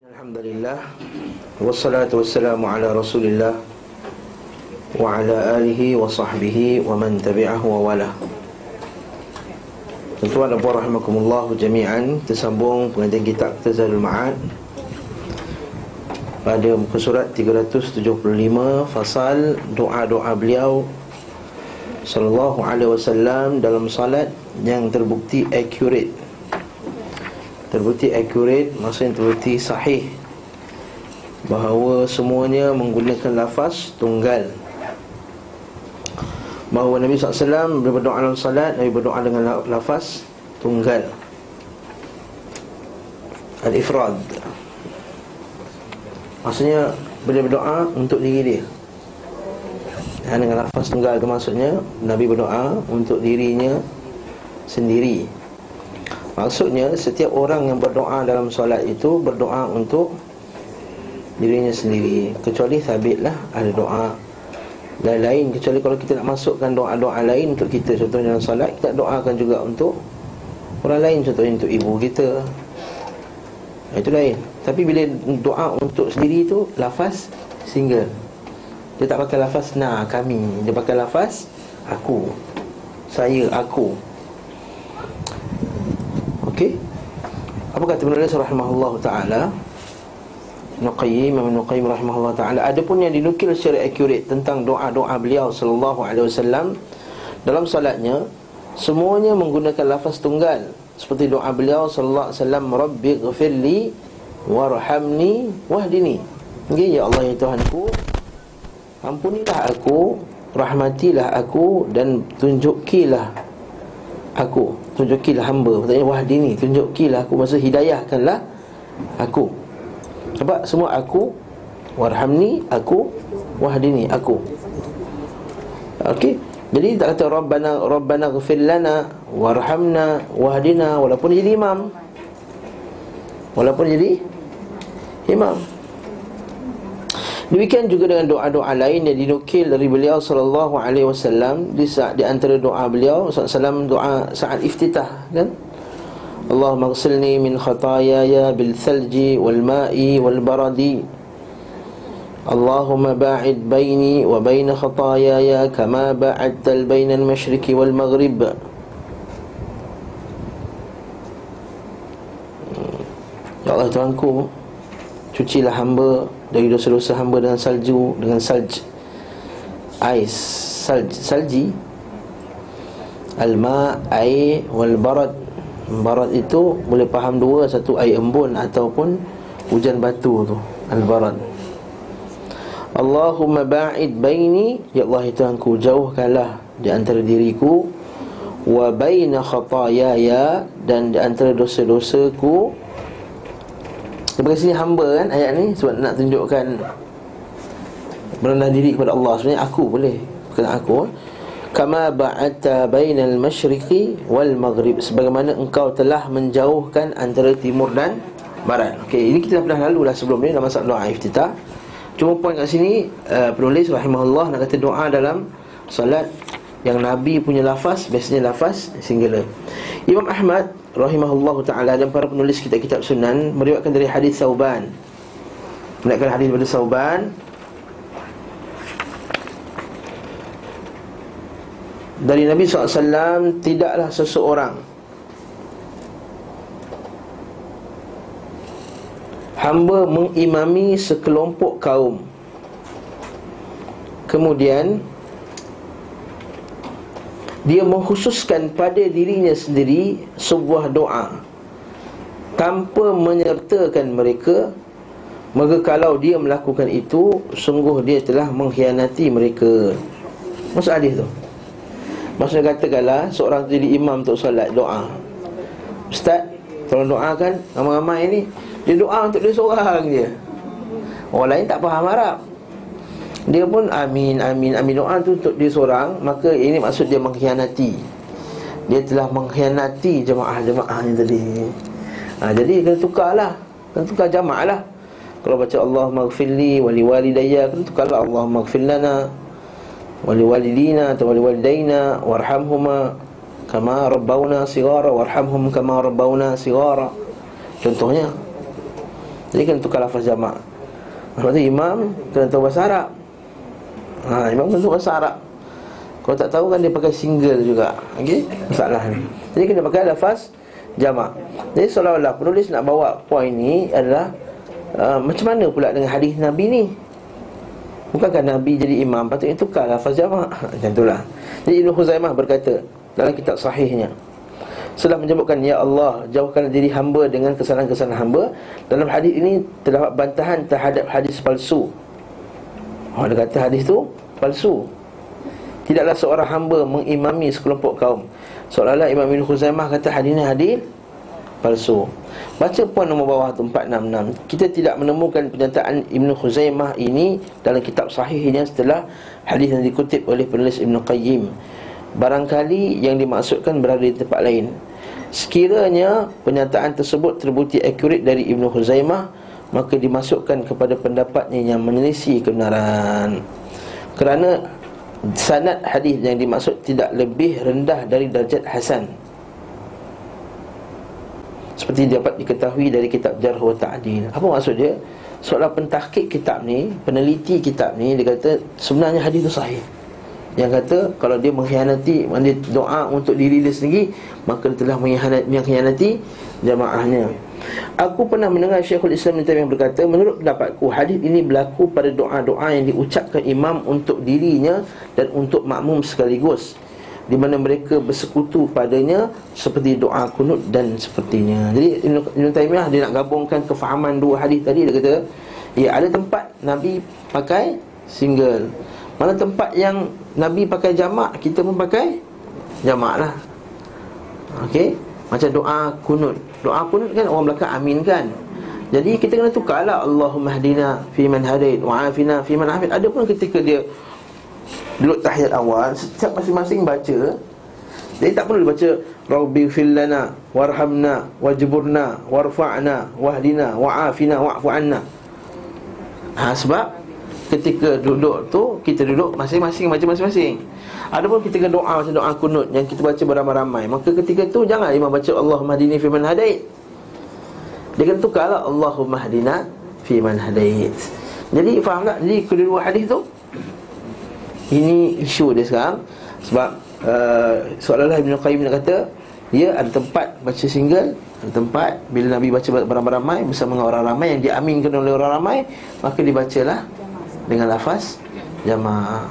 Alhamdulillah. Wassalatu wassalamu ala rasulillah Wa ala alihi wa sahbihi Wa man tabi'ahu wa wala Tuan-tuan dan puan rahimakumullah jami'an Tersambung pengajian kitab Tazalul Ma'ad Pada muka surat 375 Fasal doa-doa beliau Sallallahu alaihi wasallam Dalam salat yang terbukti accurate terbukti accurate maksudnya terbukti sahih. Bahawa semuanya menggunakan lafaz tunggal. Bahawa Nabi SAW bila berdoa dalam salat Nabi berdoa dengan lafaz tunggal. Al-ifrad. Maksudnya bila berdoa untuk diri dia. Dan dengan lafaz tunggal itu maksudnya Nabi berdoa untuk dirinya sendiri Maksudnya setiap orang yang berdoa dalam solat itu Berdoa untuk dirinya sendiri. Kecuali sabitlah ada doa lain-lain. Kecuali kalau kita nak masukkan doa-doa lain untuk kita Contohnya dalam solat Kita doakan juga untuk orang lain Contohnya untuk ibu kita. Itu lain. Tapi bila doa untuk sendiri itu Lafaz single. Dia tak pakai lafaz na kami. Dia pakai lafaz aku. Saya aku Okey. Apa kata penulis rahimahullah taala? Nuqayyim Imam Nuqayyim rahimahullah taala adapun yang dinukil secara accurate tentang doa-doa beliau sallallahu alaihi wasallam dalam salatnya semuanya menggunakan lafaz tunggal seperti doa beliau sallallahu alaihi wasallam rabbi ghfirli warhamni wahdini. Okey ya Allah ya Tuhanku ampunilah aku rahmatilah aku dan tunjukilah aku. Tunjukilah hamba. Maksudnya wahdini Tunjukilah aku. Maksud hidayahkanlah Aku. Sebab semua aku Warhamni Aku Wahdini Aku. Okey Jadi tak kata Rabbana Rabbana ghafir lana Warhamna Wahdina Walaupun jadi imam. Walaupun jadi Imam Demikian juga dengan doa-doa lain yang dinukil dari beliau sallallahu alaihi wasallam. Di saat di antara doa beliau sallallahu doa saat iftitah kan? Allahumma ghsilni min khataayaya bil thalji wal ma'i wal baradi. Allahumma ba'id baini wa baina khataayaya kama ba'adta al baina al mashriqi wal maghrib. Ya Allah Tuhanku Cucilah hamba dari dosa-dosa hamba dengan salju dengan salj ais salj salji. Alma air wal barad. Barad itu boleh faham dua satu air embun ataupun hujan batu tu al barad Allahumma ba'id baini ya Allah itu Tuhanku jauhkanlah di antara diriku wa baina khataayaya dan di antara dosa-dosaku Sampai sini hamba kan ayat ni. Sebab nak tunjukkan Merendah diri kepada Allah. Sebenarnya aku boleh. Bukan aku Kama ba'atta bainal masyriqi wal maghrib. Sebagaimana engkau telah menjauhkan Antara timur dan barat. Okey, ini kita dah pernah lalu lah sebelum ni. Dalam masalah doa iftitah. Cuma poin kat sini uh, Penulis rahimahullah nak kata doa dalam Salat yang Nabi punya lafaz Biasanya lafaz singular. Imam Ahmad rahimahullah taala dan para penulis kitab-kitab sunan meriwayatkan dari hadis Sauban. Meriwayatkan hadis dari Sauban dari Nabi SAW tidaklah seseorang hamba mengimami sekelompok kaum kemudian dia mengkhususkan pada dirinya sendiri sebuah doa. Tanpa menyertakan mereka maka kalau dia melakukan itu sungguh dia telah mengkhianati mereka. Maksud hadis tu? Maksudnya katakanlah seorang jadi imam untuk solat doa. Ustaz tolong doakan. Ramai-ramai ni dia doa untuk dia seorang je. Orang lain tak faham Arab dia pun amin amin amin. Doa tu untuk dia seorang maka ini maksud dia mengkhianati. Dia telah mengkhianati jemaah-jemaah ni tadi. Ha, jadi kena tukarlah. Kena tukar jemaah lah kalau baca Allah maghfirli wali walidayya kena tukarlah Allah maghfir lana wali walidina atau wali walidaina warhamhuma kama rabbawna sigara warhamhum kama rabbawna sigara contohnya Jadi kena tukar lafaz jamak Sebab tu imam kena tahu bahasa Arab ha, Imam tahu bahasa Arab. Kalau tak tahu kan dia pakai single juga. Okey, masalah ni. Jadi kena pakai lafaz jamak. Jadi seolah-olah penulis nak bawa poin ni adalah uh, Macam mana pula dengan hadis Nabi ni? Bukankah Nabi jadi imam? Patutnya tukar lafaz jamak. Macam itulah Jadi Ibn Khuzaimah berkata Dalam kitab sahihnya setelah menyebutkan Ya Allah jauhkan diri hamba dengan kesalahan-kesalahan hamba Dalam hadis ini terdapat bantahan terhadap hadis palsu Oh dia kata hadis tu palsu. Tidaklah seorang hamba mengimami sekelompok kaum. Seolah-olah Imam Ibn Khuzaimah kata hadis ini hadis palsu. Baca puan nombor bawah tu 466 Kita tidak menemukan pernyataan Ibn Khuzaimah ini Dalam kitab sahihnya setelah hadis yang dikutip oleh penulis Ibn Qayyim. Barangkali yang dimaksudkan berada di tempat lain. Sekiranya pernyataan tersebut terbukti akurat dari Ibn Khuzaimah Maka dimasukkan kepada pendapatnya yang menyelisih kebenaran. Kerana sanad hadis yang dimaksud tidak lebih rendah dari darjat Hasan. Seperti dapat diketahui dari kitab Jarh wa Ta'adil Apa maksud dia? Seolah pentahkik kitab ni, peneliti kitab ni Dia kata sebenarnya hadis itu sahih. Yang kata kalau dia mengkhianati dia doa untuk diri dia sendiri maka dia telah mengkhianati jamaahnya. Aku pernah mendengar Syekhul Islam yang berkata menurut pendapatku hadis ini berlaku pada doa-doa yang diucapkan imam untuk dirinya dan untuk makmum sekaligus di mana mereka bersekutu padanya seperti doa kunut dan sepertinya. Jadi Ibn Taymiyah dia nak gabungkan kefahaman dua hadis tadi dia kata ya ada tempat Nabi pakai single. Mana tempat yang Nabi pakai jamak Kita pun pakai jamak lah Okey Macam doa kunut. Doa kunut kan orang belakang amin kan? Jadi kita kena tukar lah Allahumma hadina fi man hadait Wa'afina fi man afid Ada pun ketika dia Duduk tahiyat awal Setiap masing-masing baca Jadi tak perlu baca Rabbi fillana Warhamna Wajburna Warfa'na Wahdina Wa'afina Wa'fu'anna Ha, sebab ketika duduk tu kita duduk masing-masing macam masing-masing. Adapun kita kena doa macam doa kunut yang kita baca beramai-ramai, maka ketika tu jangan imam baca Allahumma hdini fi man hadait. Dia kena tukarlah Allahumma hdina fi man hadait. Jadi faham tak? Jadi kedua hadis tu ini isu dia sekarang sebab uh, seolah-olah Ibn Qayyim nak kata dia ada tempat baca single ada tempat bila Nabi baca beramai-ramai bersama dengan orang ramai yang diaminkan oleh orang ramai maka dibacalah dengan lafaz jamaah.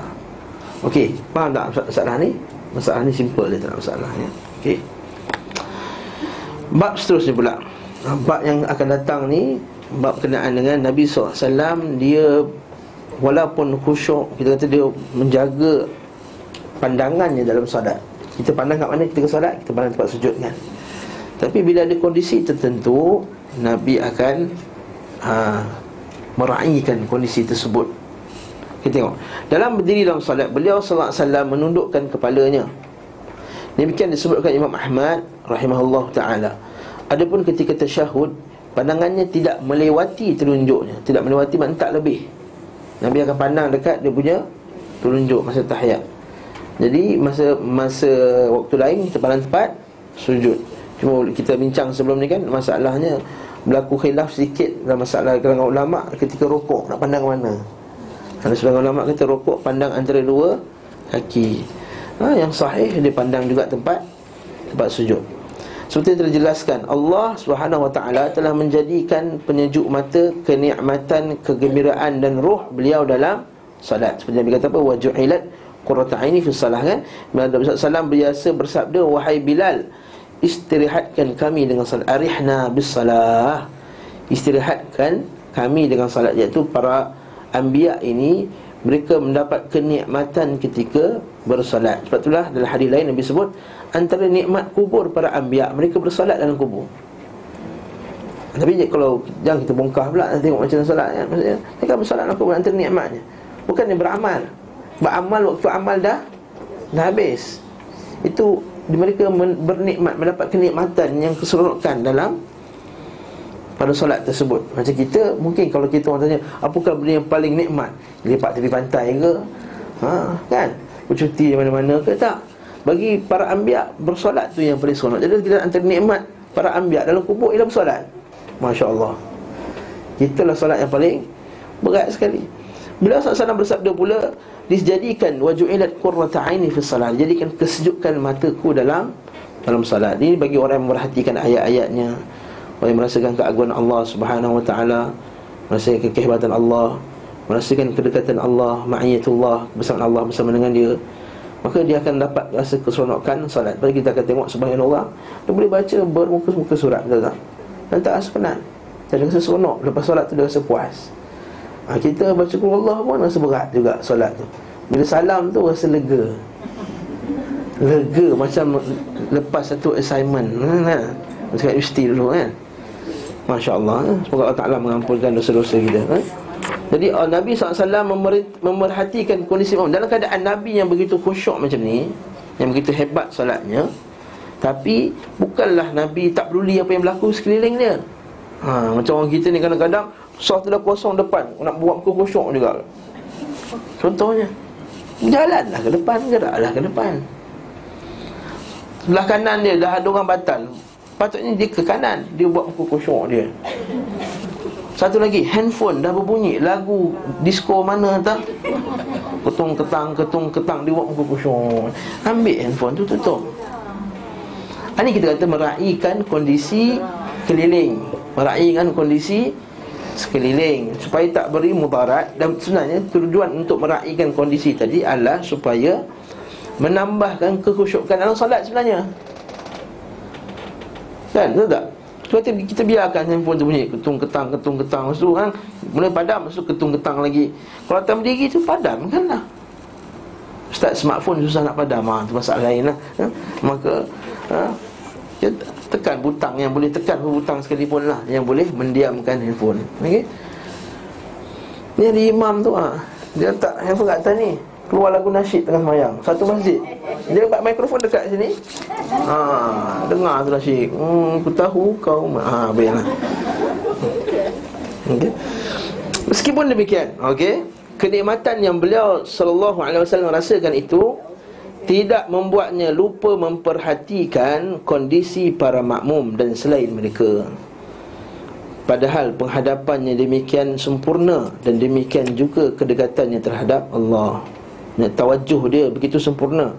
Okey, faham tak masalah ni? Masalah ni simple dia tak masalah ya. Okey. Bab seterusnya pula. Bab yang akan datang ni bab kenaan dengan Nabi SAW dia walaupun khusyuk kita kata dia menjaga pandangannya dalam solat. Kita pandang kat mana kita ke solat, kita pandang tempat sujud kan. Tapi bila ada kondisi tertentu Nabi akan ha, meraihkan kondisi tersebut kita tengok Dalam berdiri dalam salat Beliau wasallam menundukkan kepalanya Demikian disebutkan Imam Ahmad rahimahullah taala. Adapun ketika tasyahud pandangannya tidak melewati telunjuknya, tidak melewati mantak lebih. Nabi akan pandang dekat dia punya telunjuk masa tahiyat. Jadi masa masa waktu lain pandang tepat sujud. Cuma kita bincang sebelum ni kan masalahnya berlaku khilaf sedikit dalam masalah kalangan ulama ketika rukuk nak pandang mana. Ada sebagian ulama kata rokok pandang antara dua kaki. Ha, yang sahih dia pandang juga tempat tempat sujud. Seperti yang terjelaskan Allah Subhanahu Wa Taala telah menjadikan penyejuk mata kenikmatan, kegembiraan dan roh beliau dalam salat. Seperti yang kata apa wajuhilat qurratu aini fi salah kan. Nabi sallallahu biasa bersabda wahai Bilal istirahatkan kami dengan salat arihna bis salah. Istirahatkan kami dengan salat iaitu para Anbiya ini mereka mendapat kenikmatan ketika bersolat. Sebab itulah dalam hadis lain Nabi sebut antara nikmat kubur para anbiya mereka bersolat dalam kubur. Tapi kalau jangan kita bongkar pula nanti tengok macam solat ya. Maksudnya mereka bersolat dalam kubur antara nikmatnya. Bukan dia beramal. Beramal waktu amal dah dah habis. Itu mereka bernikmat mendapat kenikmatan yang keseronokan dalam pada solat tersebut. Macam kita mungkin kalau kita orang tanya Apakah benda yang paling nikmat? Lepak tepi pantai ke? Ha, Kan? Bercuti mana-mana ke? Tak. Bagi para ambiak bersolat tu yang paling seronok. Jadi kita antara nikmat para ambiak dalam kubur ialah bersolat. Masya Allah Itulah solat yang paling berat sekali. Bila SAW bersabda pula Dijadikan waju'ilat qurrata aini fi salat. Jadikan kesejukan mataku dalam dalam salat. Ini bagi orang yang merhatikan ayat-ayatnya Yang merasakan keagungan Allah subhanahu wa ta'ala Merasakan kehebatan Allah Merasakan kedekatan Allah Ma'iyatullah bersama Allah bersama dengan dia Maka dia akan dapat rasa keseronokan salat Bagi kita akan tengok subhanallah Dia boleh baca bermuka-muka surat betul tak? Dan tak rasa penat. Dia rasa seronok Lepas solat tu dia rasa puas. Ha, Kita baca Allah pun rasa berat juga solat tu. Bila salam tu rasa lega. Lega macam lepas satu assignment. Ha, Macam kat universiti dulu kan Masya Allah ha? Semoga Allah Ta'ala mengampunkan dosa-dosa kita ha? Jadi uh, Nabi SAW memerhatikan kondisi imam Dalam keadaan Nabi yang begitu khusyuk macam ni Yang begitu hebat solatnya Tapi Bukanlah Nabi tak peduli apa yang berlaku sekeliling dia. Ha, Macam orang kita ni kadang-kadang Soal tu dah kosong depan Nak buat muka khusyuk juga. Contohnya Jalanlah ke depan Geraklah ke depan. Sebelah kanan dia dah ada orang batal Patutnya dia ke kanan Dia buat muka khusyuk dia. Satu lagi, handphone dah berbunyi Lagu disco mana tak? Ketung ketang, ketung ketang Dia buat muka kusyuk Ambil handphone tu tutup. Ini kita kata meraihkan kondisi keliling Meraihkan kondisi sekeliling. Supaya tak beri mudarat Dan sebenarnya tujuan untuk meraihkan kondisi tadi adalah Supaya menambahkan kekhusyukan dalam salat sebenarnya Kan, betul tak? kita, kita biarkan handphone tu bunyi ketung ketang ketung ketang lepas tu kan mulai padam lepas tu ketung ketang lagi kalau tak berdiri tu padam kan lah Ustaz smartphone susah nak padam ha, tu masalah lain lah ha? maka ha? tekan butang yang boleh tekan butang sekalipun lah yang boleh mendiamkan handphone okay? ni ada imam tu ha? dia letak handphone kat atas ni keluar lagu nasyid tengah semayang. Satu masjid. Dia letak mikrofon dekat sini. Ha, dengar tu nasyid hmm, aku tahu kau ha, boleh lah. Okay. meskipun demikian okay, kenikmatan yang beliau sallallahu alaihi wasallam rasakan itu tidak membuatnya lupa memperhatikan kondisi para makmum dan selain mereka. Padahal penghadapannya demikian sempurna Dan demikian juga kedekatannya terhadap Allah Tawajuh dia begitu sempurna.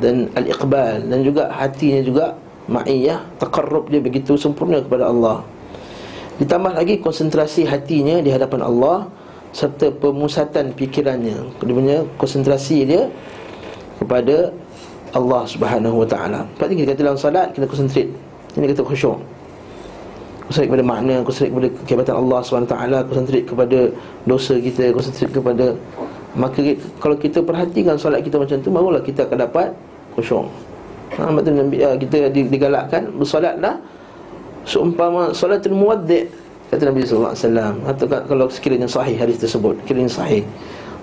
Dan al-iqbal Dan juga hatinya juga Ma'iyah Taqarrub dia begitu sempurna kepada Allah. Ditambah lagi konsentrasi hatinya di hadapan Allah Serta pemusatan fikirannya. Dia punya konsentrasi dia Kepada Allah subhanahu wa ta'ala. Sebab kita kata dalam salat Kita konsentrate. Ini kata khusyuk. Konsentrate kepada makna Konsentrate kepada kehebatan Allah SWT Konsentrate kepada dosa kita Konsentrate kepada Maka kalau kita perhatikan solat kita macam tu Barulah kita akan dapat khusyuk ha, Sebab tu ya, kita digalakkan Bersolatlah Seumpama solatul muwaddi' Kata Nabi SAW Atau kalau sekiranya sahih hadis tersebut Sekiranya sahih.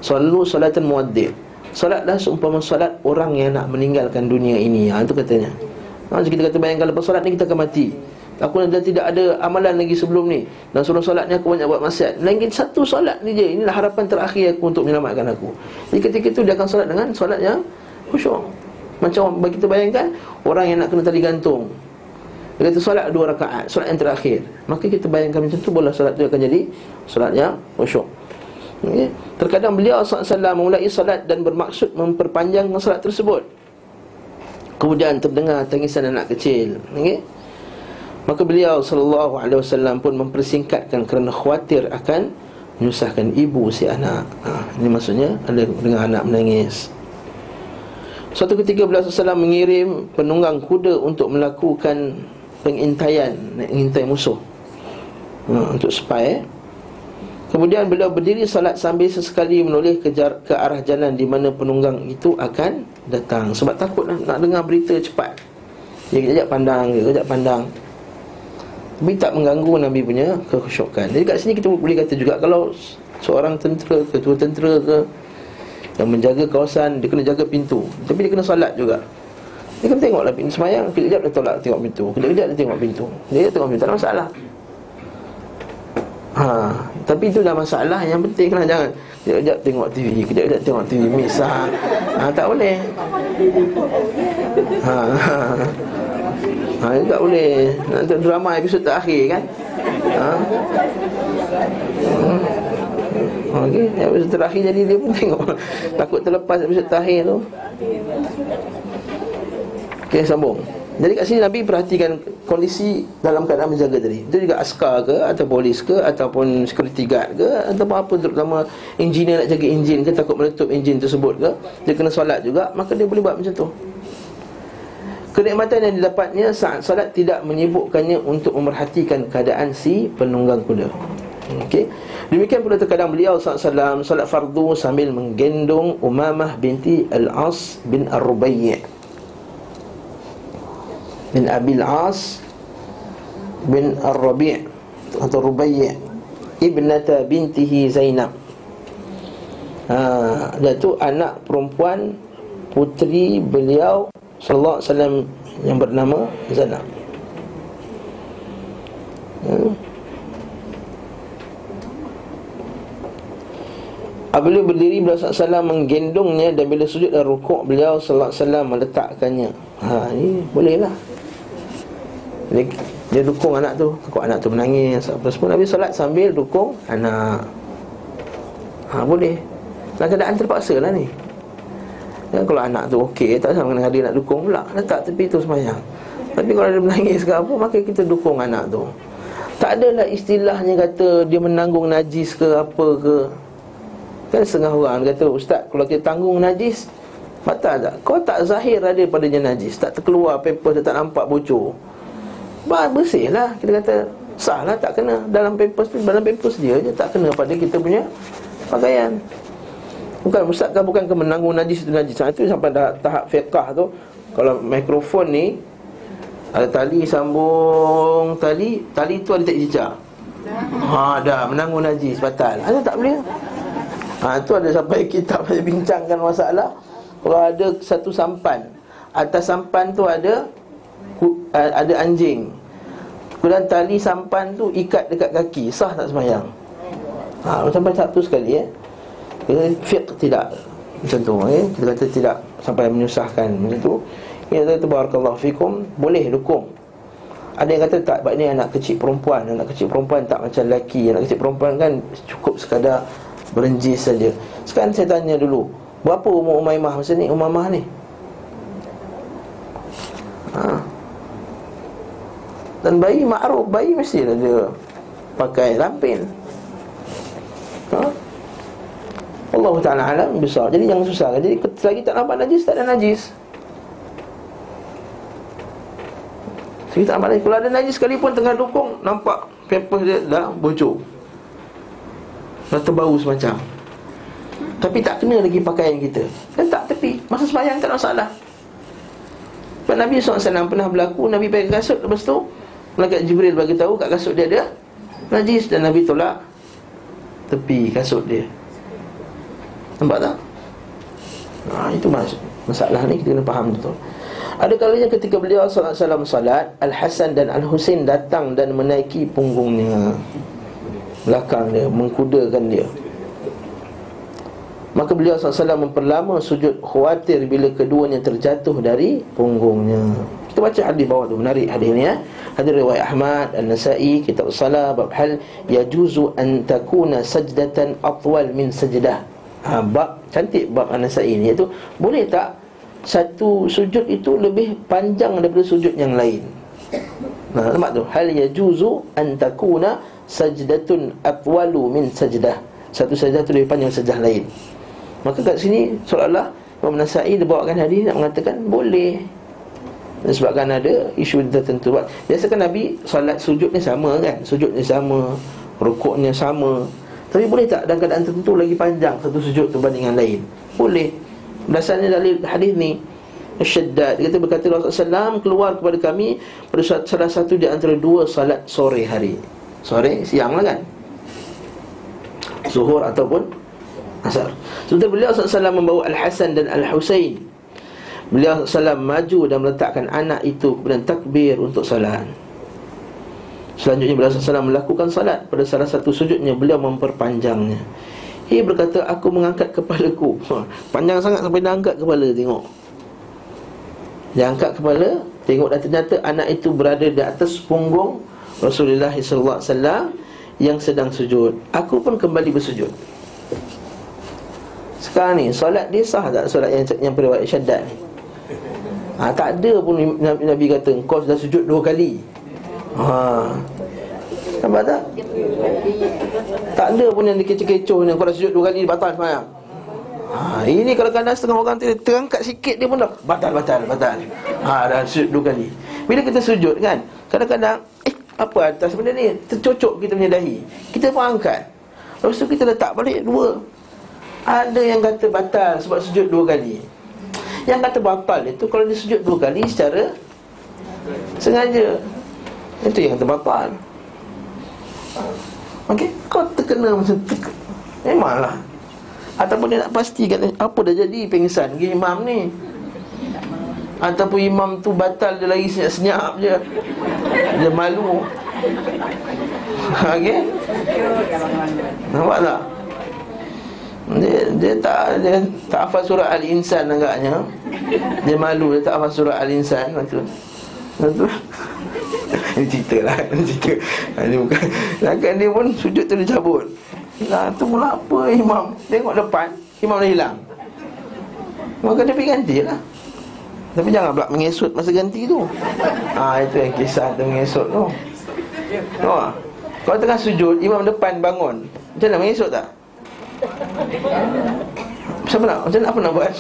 Selalu solatul muwaddi' Solatlah seumpama solat orang yang nak meninggalkan dunia ini. Ha, Itu katanya. Ha, Kita kata bayangkan lepas solat ni kita akan mati Aku dah tidak ada amalan lagi sebelum ni. Dan sebelum solat ni aku banyak buat maksiat. Lagi satu solat ni je. Inilah harapan terakhir aku untuk menyelamatkan aku. Jadi ketika itu dia akan solat dengan solat yang khusyuk. Macam bagi kita bayangkan Orang yang nak kena tali gantung. Dia kata solat dua rakaat Solat yang terakhir. Maka kita bayangkan macam tu Boleh solat tu akan jadi Solat yang khusyuk. Okay. Terkadang beliau SAW memulai solat Dan bermaksud memperpanjang solat tersebut. Kemudian terdengar tangisan anak kecil. Okay. Maka beliau sallallahu alaihi wasallam pun mempersingkatkan kerana khawatir akan menyusahkan ibu si anak. Ha, ini maksudnya ada dengan anak menangis. Suatu ketika beliau sallallahu mengirim penunggang kuda untuk melakukan pengintaian, mengintai musuh. Ha, untuk spy. Kemudian beliau berdiri salat sambil sesekali menoleh ke, jar, ke arah jalan di mana penunggang itu akan datang sebab takut nak, nak dengar berita cepat. Dia kejap pandang, dia kejap pandang. Tapi tak mengganggu Nabi punya kekhusyukan Jadi kat sini kita boleh kata juga Kalau seorang tentera, ketua tentera ke Yang menjaga kawasan Dia kena jaga pintu. Tapi dia kena salat juga. Dia kena tengoklah pintu. Semayang Kejap dia tolak tengok pintu. Kejap dia tengok pintu. Dia tengok pintu, tak ada masalah. Ha, tapi itu dah masalah. Yang penting lah jangan kejap-kejap tengok TV, kejap-kejap tengok TV misah. Ha, tak boleh. Ha, ha. Ha, tak boleh Nak tengok drama episod terakhir kan ha? Hmm. Okey, episod terakhir jadi dia pun tengok Takut terlepas episod terakhir tu Okey, sambung jadi kat sini Nabi perhatikan kondisi dalam keadaan menjaga tadi. Itu juga askar ke atau polis ke ataupun security guard ke ataupun apa terutama engineer nak jaga enjin ke takut meletup enjin tersebut ke dia kena solat juga maka dia boleh buat macam tu. Kenikmatan yang didapatnya saat solat tidak menyibukkannya untuk memerhatikan keadaan si penunggang kuda. Okey. Demikian pula terkadang beliau SAW solat fardu sambil menggendong Umamah binti Al-As bin Ar-Rubayyi' bin Abil As bin Ar-Rabi' atau Rubai' ibnata bintihi Zainab. Ha, dia tu anak perempuan putri beliau sallallahu alaihi wasallam yang bernama Zainab. Hmm. Apabila berdiri beliau SAW menggendongnya Dan bila sujud dan rukuk beliau SAW meletakkannya. Ha ini bolehlah dia, dia dukung anak tu. Takut anak tu menangis Apa semua. Nabi solat sambil dukung anak. Ha boleh. Dalam keadaan terpaksa lah ni Dan kalau anak tu okey Tak sama dengan dia nak dukung pula. Letak tepi tu semayang. Tapi kalau dia menangis ke apa Maka kita dukung anak tu. Tak adalah istilahnya kata Dia menanggung najis ke apa ke. Kan setengah orang kata Ustaz kalau kita tanggung najis Batal tak? Kau tak zahir ada padanya najis. Tak terkeluar paper dia tak nampak bocor. Bah, bersih lah. Kita kata sah lah tak kena. Dalam pampers tu, dalam pampers dia je Tak kena pada kita punya pakaian Bukan Ustaz kan bukan ke menanggung najis itu najis. Itu sampai dah tahap fiqah tu. Kalau mikrofon ni Ada tali sambung tali Tali tu ada tak jejak? Ha dah menanggung najis batal. Ada tak boleh? Ha tu ada sampai kitab saya bincangkan masalah. Kalau ada satu sampan Atas sampan tu ada ada anjing. Kemudian tali sampan tu ikat dekat kaki Sah tak semayang? Ha, Sampai satu sekali ya Kita fiqh tidak Macam tu. Ya? Kita kata tidak Sampai menyusahkan. Macam tu. Kita kata Barakallahu fikum Boleh dukung Ada yang kata tak Sebab ni anak kecil perempuan. Anak kecil perempuan tak macam lelaki. Anak kecil perempuan kan Cukup sekadar Berenjis saja. Sekarang saya tanya dulu Berapa umur Umaymah masa ni? Umamah ni? Ha. Dan bayi makruf Bayi mesti ada Pakai lampin ha? Allah Ta'ala alam besar. Jadi jangan susah Jadi selagi tak nampak najis Tak ada najis. Selagi tak nampak najis. Kalau ada najis sekalipun Tengah dukung Nampak paper dia dah bocor. Dah terbau semacam. Tapi tak kena lagi pakaian kita. Dan tak tepi. Masa semayang tak masalah. Sebab Nabi SAW pernah berlaku Nabi pakai kasut Lepas tu Malaikat Jibril bagi tahu kat kasut dia ada najis. Dan Nabi tolak tepi kasut dia. Nampak tak? Nah, itu mas masalah ni kita kena faham betul. Ada kalanya ketika beliau salat salam salat, Al-Hasan dan Al-Husain datang dan menaiki punggungnya. Belakang dia, mengkudakan dia. Maka beliau SAW memperlama sujud khawatir bila keduanya terjatuh dari punggungnya. Kita baca hadis bawah tu menarik hadis ni ya. Hadis riwayat Ahmad An-Nasa'i kitab salat bab hal yajuzu an takuna sajdatan atwal min sajdah. Ha, bab cantik bab An-Nasa'i ni iaitu boleh tak satu sujud itu lebih panjang daripada sujud yang lain. Nah, nampak tu hal yajuzu an takuna sajdatun atwalu min sajdah. Satu sajdah tu lebih panjang sajdah lain. Maka kat sini seolah-olah Imam Nasai dia bawakan hadis nak mengatakan boleh Sebabkan ada isu tertentu Biasakan Nabi solat sujudnya sama kan Sujudnya sama Rukuknya sama Tapi boleh tak dalam keadaan tertentu lagi panjang Satu sujud berbanding dengan lain? Boleh. Dasarnya dari hadis ni Syaddad Dia kata berkata Rasulullah SAW keluar kepada kami Pada salah satu di antara dua salat sore hari. Sore, siang lah kan? Zuhur ataupun Asar. Sebentar beliau SAW membawa Al-Hasan dan Al-Husain. Beliau salam maju dan meletakkan anak itu Kemudian takbir untuk salat Selanjutnya beliau salam melakukan salat Pada salah satu sujudnya beliau memperpanjangnya Ia berkata aku mengangkat kepalaku Panjang sangat sampai dia angkat kepala tengok Dia angkat kepala Tengok dan ternyata anak itu berada di atas punggung Rasulullah wasallam yang sedang sujud. Aku pun kembali bersujud. Sekarang ni solat dia sah tak solat yang yang periwayat syaddad ni? Ha, tak ada pun Nabi, Nabi kata kau sudah sujud dua kali. Ha. Nampak tak? Tak ada pun yang dikecoh-kecoh ni kau dah sujud dua kali batal sembahyang. Ha, ini kalau kadang setengah orang tu terangkat sikit dia pun dah batal batal batal. Ha dah sujud dua kali. Bila kita sujud kan, kadang-kadang eh apa atas benda ni tercocok kita punya dahi. Kita pun angkat. Lepas tu kita letak balik dua. Ada yang kata batal sebab sujud dua kali Yang kata batal itu kalau dia sujud dua kali secara Sengaja Itu yang kata batal Okey, kau terkena macam terkena Memanglah. Ataupun dia nak pastikan Apa dah jadi pengsan ke imam ni. Ataupun imam tu batal Dia lagi senyap-senyap je. Dia malu. Okey? Nampak tak? Dia, dia tak dia tak hafal surah Al-Insan agaknya. Dia malu dia tak hafal surah Al-Insan. Tu. Tu. Ini cerita lah Ini cerita. Ini bukan. Lakan dia pun sujud tu dia cabut. Lah tu mula apa imam? Tengok depan Imam dah hilang. Maka dia pergi ganti lah. Tapi jangan pula mengesut masa ganti tu. Ah Itu yang kisah tu mengesut tu. Oh, kalau tengah sujud Imam depan bangun. Macam mana mengesut tak? Siapa nak? Macam apa nak buat?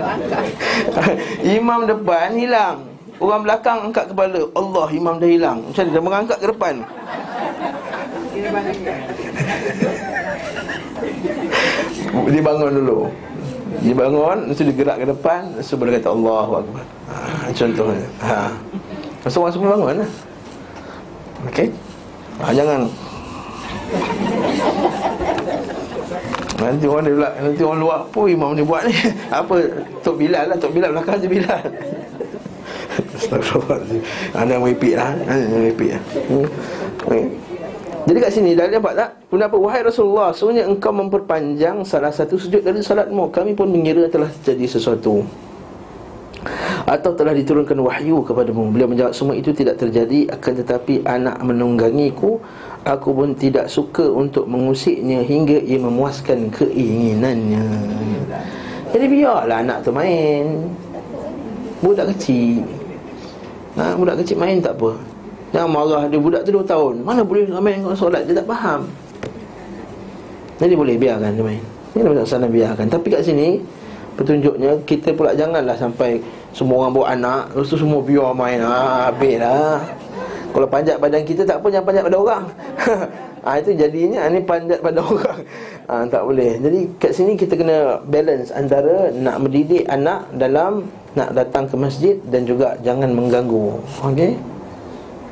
imam depan hilang Orang belakang angkat kepala Allah imam dah hilang. Macam mana? Dia mengangkat ke depan? Dia bangun dulu. Dia bangun Lepas dia gerak ke depan Lepas boleh kata Allah ha, Contohnya. Ha. Lepas orang semua bangun lah Okey. Ha, Jangan. Nanti orang dia pula Nanti orang luar Apa imam ni buat ni? Apa? Tok Bilal lah Tok Bilal belakang je Bilal Astagfirullahaladzim. Anda meripik lah Anda meripik lah. Hmm. Jadi kat sini Dah dapat tak? Kenapa Wahai Rasulullah Sebenarnya engkau memperpanjang Salah satu sujud dari salatmu. Kami pun mengira telah terjadi sesuatu atau telah diturunkan wahyu kepadamu. Beliau menjawab semua itu tidak terjadi Akan tetapi anak menunggangiku Aku pun tidak suka untuk mengusiknya Hingga ia memuaskan keinginannya. Jadi biarlah anak tu main. Budak kecil ha, Budak kecil main tak apa. Jangan marah dia budak tu 2 tahun. Mana boleh main dengan solat Dia tak faham. Jadi boleh biarkan dia main. Ini Nabi SAW biarkan. Tapi kat sini Petunjuknya Kita pula janganlah sampai Semua orang bawa anak Lepas tu semua biar main. Ha, Habis lah. Kalau panjat badan kita tak apa jangan panjat pada orang. ha, itu jadinya ini panjat pada orang. Ha, tak boleh. Jadi kat sini kita kena balance antara nak mendidik anak dalam nak datang ke masjid dan juga jangan mengganggu. Okey.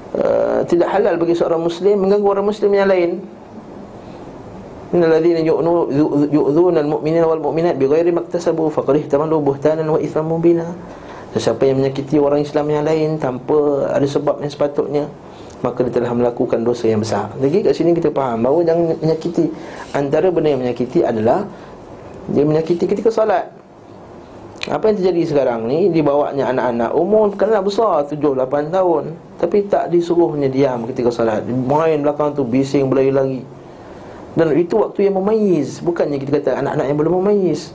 Uh, tidak halal bagi seorang muslim mengganggu orang muslim yang lain. Innal ladzina yu'dhuna al-mu'minina wal mu'minat bighairi maktasabu faqad ihtamalu buhtanan wa ithman mubina. Siapa yang menyakiti orang Islam yang lain Tanpa ada sebab yang sepatutnya Maka dia telah melakukan dosa yang besar Jadi kat sini kita faham bahawa jangan menyakiti Antara benda yang menyakiti adalah Dia menyakiti ketika solat Apa yang terjadi sekarang ni Dibawanya anak-anak umur kenal besar 7-8 tahun. Tapi tak disuruhnya diam ketika solat. Main belakang tu bising berlari lagi. Dan itu waktu yang memayiz Bukannya kita kata anak-anak yang belum memayiz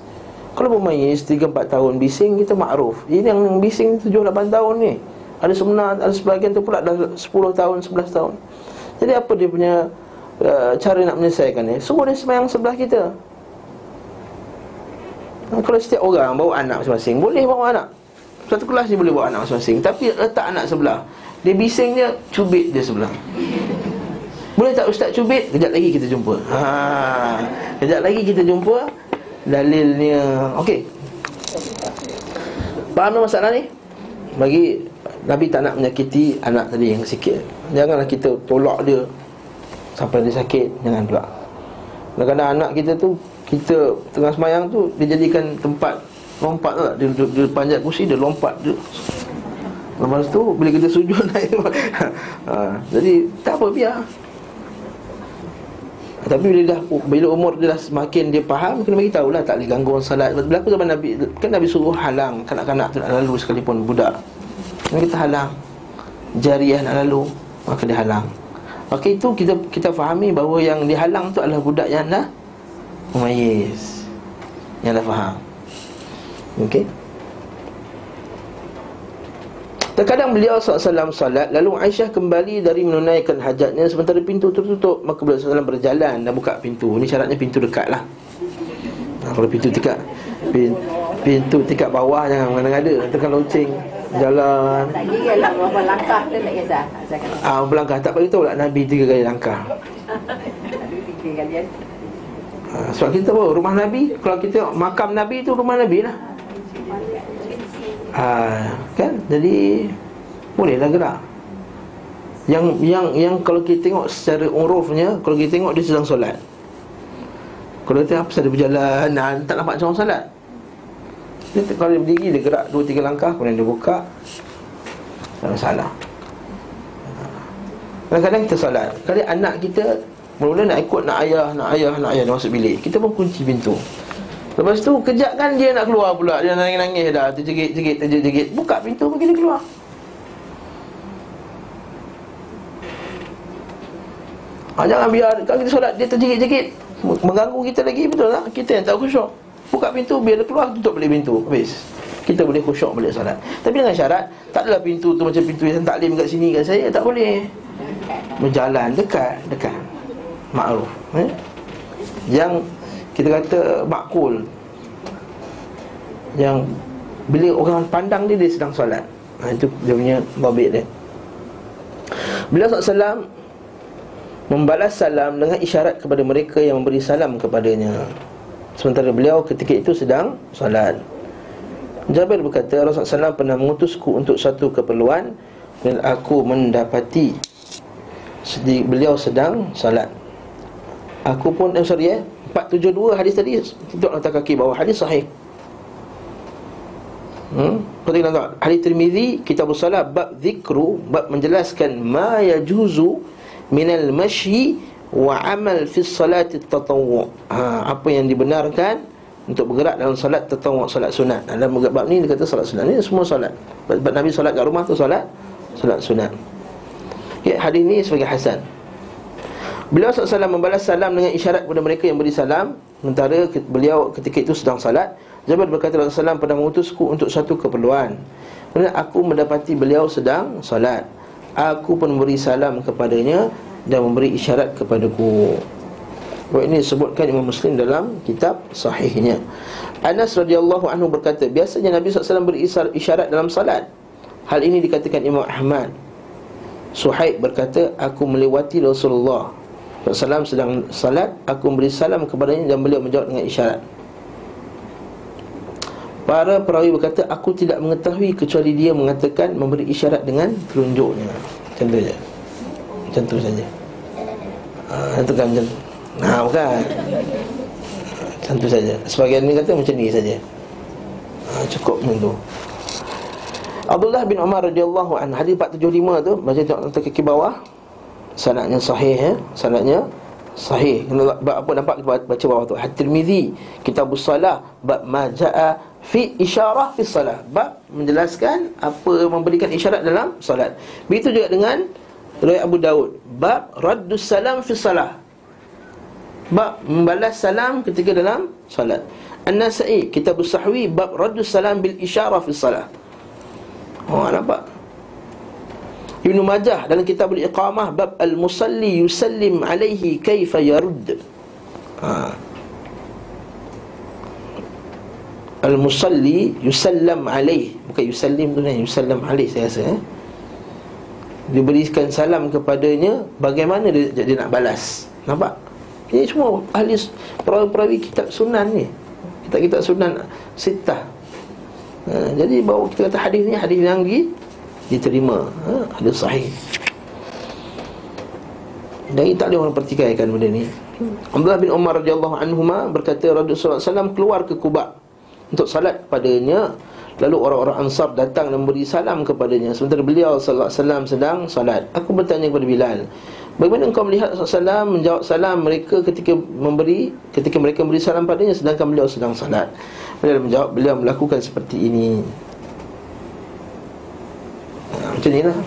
kalau bermayis 3-4 tahun bising kita makruf. Ini yang bising 7-8 tahun ni. Ada sebenar, ada sebagian tu pula dah 10 tahun, 11 tahun. Jadi apa dia punya uh, cara nak menyelesaikan ni? Suruh dia semayang sebelah kita Kalau setiap orang bawa anak masing-masing Boleh bawa anak. Satu kelas dia boleh bawa anak masing-masing Tapi letak anak sebelah. Dia bisingnya cubit dia sebelah. Boleh tak ustaz cubit? Kejap lagi kita jumpa. Ha, Kejap lagi kita jumpa. Dalilnya. Okey. Faham masalah ni? Bagi Nabi tak nak menyakiti anak tadi yang sikit. Janganlah kita tolak dia sampai dia sakit. Jangan pula. Kadang-kadang anak kita tu kita tengah semayang tu dia jadikan tempat lompat tak dia, dia, dia panjat kursi dia lompat dia Lepas tu bila kita sujud naik ha, Jadi tak apa biar tapi bila dah bila umur dia dah semakin dia faham kena bagi tahu lah tak boleh ganggu orang salat. Berlaku zaman Nabi kan Nabi suruh halang kanak-kanak tu nak lalu sekalipun budak. Kena kita halang. Jariah nak lalu. Maka dihalang Maka itu kita kita fahami bahawa yang dihalang tu adalah budak yang dah Umayyiz Yang dah faham? Okey. Terkadang beliau SAW salat Lalu Aisyah kembali dari menunaikan hajatnya Sementara pintu tertutup. Maka beliau SAW berjalan dan buka pintu. Ini syaratnya pintu dekat lah. Ha, Kalau pintu tingkat Pintu tingkat bawah jangan mengada-ngada Nanti kan lonceng Jalan. Tak kira lah berapa langkah tu tak kisah. Ah, ha, berlangkah. Tak bagi tahu lah Nabi tiga kali langkah. Tiga kali Sebab kita tahu rumah Nabi Kalau kita makam Nabi itu rumah Nabi lah. Ha, kan? Jadi bolehlah gerak. Yang yang yang kalau kita tengok secara urufnya kalau kita tengok dia sedang solat. Kalau dia apa saja berjalan nah, tak nampak macam orang solat. Dia kalau dia berdiri dia gerak dua tiga langkah kemudian dia buka tak masalah. Kadang-kadang kita solat. Kalau anak kita mula-mula nak ikut nak ayah nak ayah nak ayah dia masuk bilik. Kita pun kunci pintu. Lepas tu kejap kan dia nak keluar pula. Dia nangis-nangis dah. Terjegit-jegit Terjegit-jegit Buka pintu bagi dia keluar. Ha, Jangan biar. Kalau kita solat Dia terjegit-jegit. Mengganggu kita lagi Betul tak? Kita yang tak khusyuk. Buka pintu Biar dia keluar Tutup balik pintu. Habis. Kita boleh khusyuk balik solat. Tapi dengan syarat Tak adalah pintu tu Macam pintu yang taklim kat sini kat saya Tak boleh. Berjalan Dekat Dekat Ma'ruf eh? Yang kita kata makul. Yang bila orang pandang dia dia sedang solat. Ha, itu dia punya babit dia. Bila SAW membalas salam dengan isyarat kepada mereka yang memberi salam kepadanya. Sementara beliau ketika itu sedang solat. Jabir berkata Rasulullah SAW pernah mengutusku untuk satu keperluan dan aku mendapati beliau sedang solat aku pun eh, sorry eh 472 hadis tadi Tunjuk atas kaki bawah Hadis sahih. Hmm? Kita tengok Hadis Tirmizi Kitab Salat Bab zikru Bab menjelaskan Ma yajuzu Minal masyi Wa amal fi salat tatawu ha, Apa yang dibenarkan Untuk bergerak dalam salat tatawu Salat sunat. Dalam bab ni dia kata salat sunat Ini semua salat. Bab Nabi salat kat rumah tu salat Salat sunat. Ya, Hadis ni sebagai Hasan Beliau SAW membalas salam dengan isyarat kepada mereka yang beri salam. Sementara beliau ketika itu sedang salat Jabir berkata Rasulullah SAW pernah mengutusku untuk satu keperluan. Kemudian aku mendapati beliau sedang salat. Aku pun memberi salam kepadanya Dan memberi isyarat kepadaku. Bahawa ini disebutkan Imam Muslim dalam kitab sahihnya. Anas radhiyallahu anhu berkata Biasanya Nabi SAW beri isyarat dalam salat. Hal ini dikatakan Imam Ahmad. Suhaib berkata Aku melewati Rasulullah Rasulullah sedang salat Aku memberi salam kepadanya Dan beliau menjawab dengan isyarat. Para perawi berkata Aku tidak mengetahui Kecuali dia mengatakan Memberi isyarat dengan telunjuknya. Macam tu je Macam tu saja. Haa Itu kan macam Haa bukan. Macam tu saja. Sebagian ni kata macam ni saja. Ha, Cukup macam tu. Abdullah bin Umar radhiyallahu anhu hadis 475 tu baca tengok kaki bawah sanadnya sahih ya sanadnya sahih. Kena apa nampak? Kita baca bawah tu. At-tirmizi kitabus salah bab ma jaa fi isyarah fi salah. Bab menjelaskan apa memberikan isyarat dalam solat begitu juga dengan riwayat Abu Daud. Bab raddus salam fi salah. Bab membalas salam ketika dalam solat An-Nasa'i kitabus sahwi bab raddus salam bil isyarah fi salah. Oh nampak Ibn Majah dalam kitab Al-Iqamah Bab Al-Musalli Yusallim Alaihi Kaifa Yarud ha. Al-Musalli Yusallam Alaihi Bukan Yusallim tu ni Yusallam Alaihi saya rasa eh? Diberikan salam kepadanya Bagaimana dia, dia nak balas Nampak? Ini semua ahli perawi-perawi kitab sunan ni Kitab-kitab sunan sitah ha, Jadi bahawa kita kata hadis ni Hadis yang diterima. Ha? Ada sahih. Dan tak boleh orang pertikaikan benda ni. Abdullah bin Umar radhiyallahu anhuma berkata Rasulullah SAW keluar ke Kubah untuk salat padanya Lalu orang-orang Ansar datang dan beri salam kepadanya. Sementara beliau wasallam sedang salat. Aku bertanya kepada Bilal Bagaimana engkau melihat SAW menjawab salam mereka ketika memberi Ketika mereka memberi salam padanya sedangkan beliau sedang salat? Beliau menjawab beliau melakukan seperti ini macam ni lah.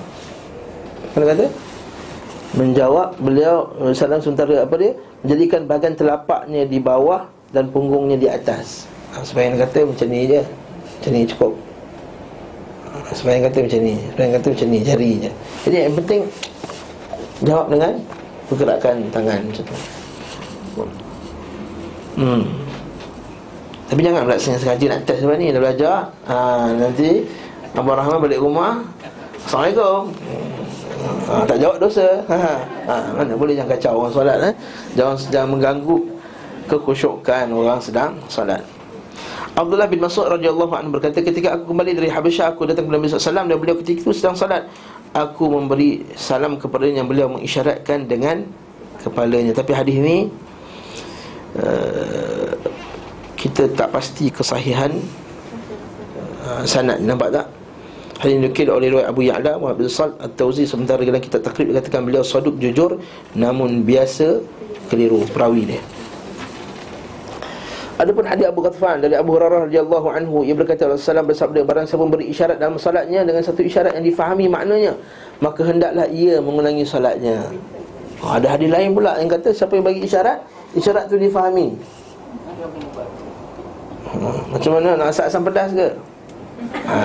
Mana kata? Menjawab beliau Salam sementara apa dia? Menjadikan bahagian telapaknya di bawah Dan punggungnya di atas. Ha, Sebagian kata macam ni je. Macam ni cukup. Ha, Sebagian kata macam ni. Sebagian kata macam ni. Jari je. Jadi yang penting Jawab dengan Pergerakan tangan. Macam tu Hmm. Tapi jangan pula sengaja nak test sebab ni. Dah belajar. Ha, Nanti Abang Rahman balik rumah Assalamualaikum. Ha, Tak jawab dosa. Ha, ha, Mana boleh jangan kacau orang solat eh? Jangan, jangan mengganggu Kekhusyukan orang sedang solat. Abdullah bin Mas'ud radhiyallahu anhu berkata ketika aku kembali dari Habasyah aku datang kepada Nabi sallallahu dan beliau ketika itu sedang salat aku memberi salam kepada yang beliau mengisyaratkan dengan kepalanya. Tapi hadis ini uh, kita tak pasti kesahihan uh, sanad. Nampak tak Hadis nukil oleh riwayat Abu Ya'la Muhammad bin Sal At-Tawzi sementara dalam kitab takrib dikatakan beliau saduk jujur namun biasa keliru perawi dia Adapun hadis Abu Ghatfan dari Abu Hurairah radhiyallahu anhu ia berkata Rasulullah bersabda barang siapa beri isyarat dalam salatnya dengan satu isyarat yang difahami maknanya maka hendaklah ia mengulangi salatnya. Oh, ada hadis lain pula yang kata siapa yang bagi isyarat isyarat tu difahami Ha, macam mana nak asap asam pedas ke? Ha.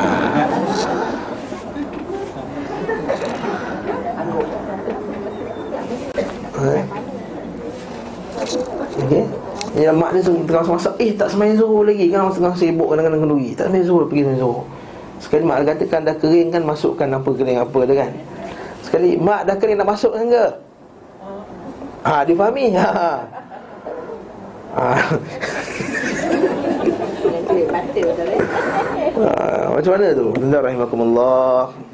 Okey. Ya mak dia tengah masak, eh tak semain zuhur lagi kan tengah sibuk kadang-kadang kenduri. Tak semain zuhur pergi semain zuhur. Sekali mak dia katakan dah kering kan masukkan apa kering apa dia kan. Sekali mak dah kering nak masukkan ke? Ha, difahami? Ha. Ha. ha, macam mana tu? Bismillahirrahmanirrahim.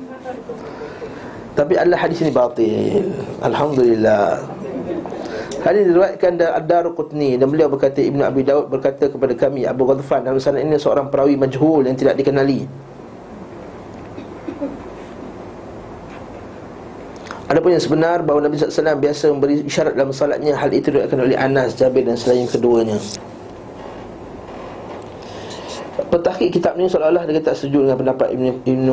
Tapi Allah hadis ini batil. Alhamdulillah. Hadis diriwayatkan dari Ad-Darqutni dan beliau berkata Ibnu Abi Daud berkata kepada kami Abu Ghadfan dalam sanad ini seorang perawi majhul yang tidak dikenali. Adapun yang sebenar bahawa Nabi SAW biasa memberi isyarat dalam salatnya Hal itu diriwayatkan oleh Anas, Jabir dan selain keduanya Pentahkik kitab ni seolah-olah dia tak setuju dengan pendapat Ibn, Ibn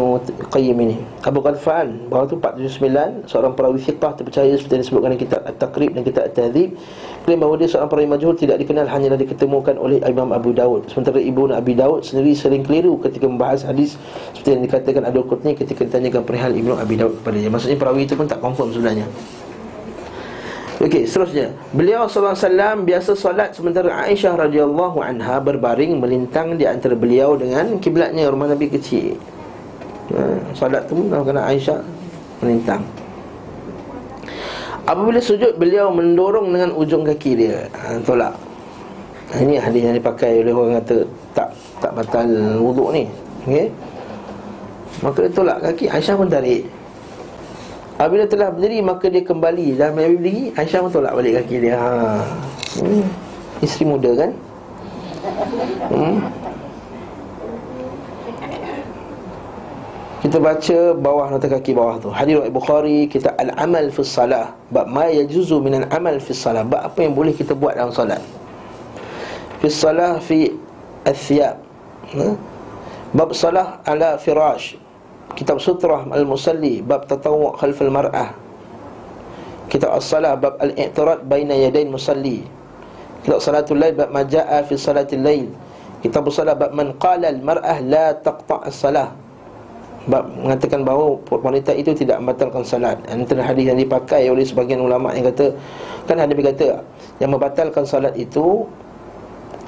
Qayyim ini. Abu Qadfan, bahawa tu 479 Seorang perawi fiqah terpercaya seperti yang disebutkan dalam kitab At-Taqrib dan kitab At-Tadhib Klaim bahawa dia seorang perawi majhul tidak dikenal Hanyalah diketemukan oleh Imam Abu Dawud Sementara Ibu Abi Dawud sendiri sering keliru ketika membahas hadis Seperti yang dikatakan Adul Qutni ketika ditanyakan perihal Ibnu Abi Dawud kepada dia. Maksudnya perawi itu pun tak confirm sebenarnya Okey, seterusnya. Beliau sallallahu alaihi wasallam biasa solat sementara Aisyah radhiyallahu anha berbaring melintang di antara beliau dengan kiblatnya rumah Nabi kecil. Ha, solat tu kena Aisyah melintang. Apabila sujud beliau mendorong dengan ujung kaki dia. Ha, tolak. Ha, ini hadis yang dipakai oleh orang kata tak tak batal wuduk ni. Okey. Maka dia tolak kaki Aisyah pun tarik. Apabila telah berdiri maka dia kembali. Dan Nabi berdiri Aisyah pun tolak balik kaki dia. Ha. hmm. Isteri muda kan? Hmm. Kita baca bawah nota kaki bawah tu. Hadir Bukhari kita Al-Amal fi Salah Bab ma yajuzu minan amal fi Salah Bab apa yang boleh kita buat dalam salat Fi Salah fi Al-Thiyab hmm. Bab Salah ala firash Kitab Sutrah Al-Musalli Bab Tatawu' Khalfal Mar'ah. Kitab As-Salah Bab Al-I'tirad Baina Yadain Musalli. Kitab Salatul Lail Bab Maja'a Fi Salatul Lail. Kitab As-Salah Bab Man Qala Al-Mar'ah La Taqta' As-Salah. Bab mengatakan bahawa wanita itu tidak membatalkan salat. Antara hadis yang dipakai oleh sebagian ulama yang kata Kan hadis kata Yang membatalkan salat itu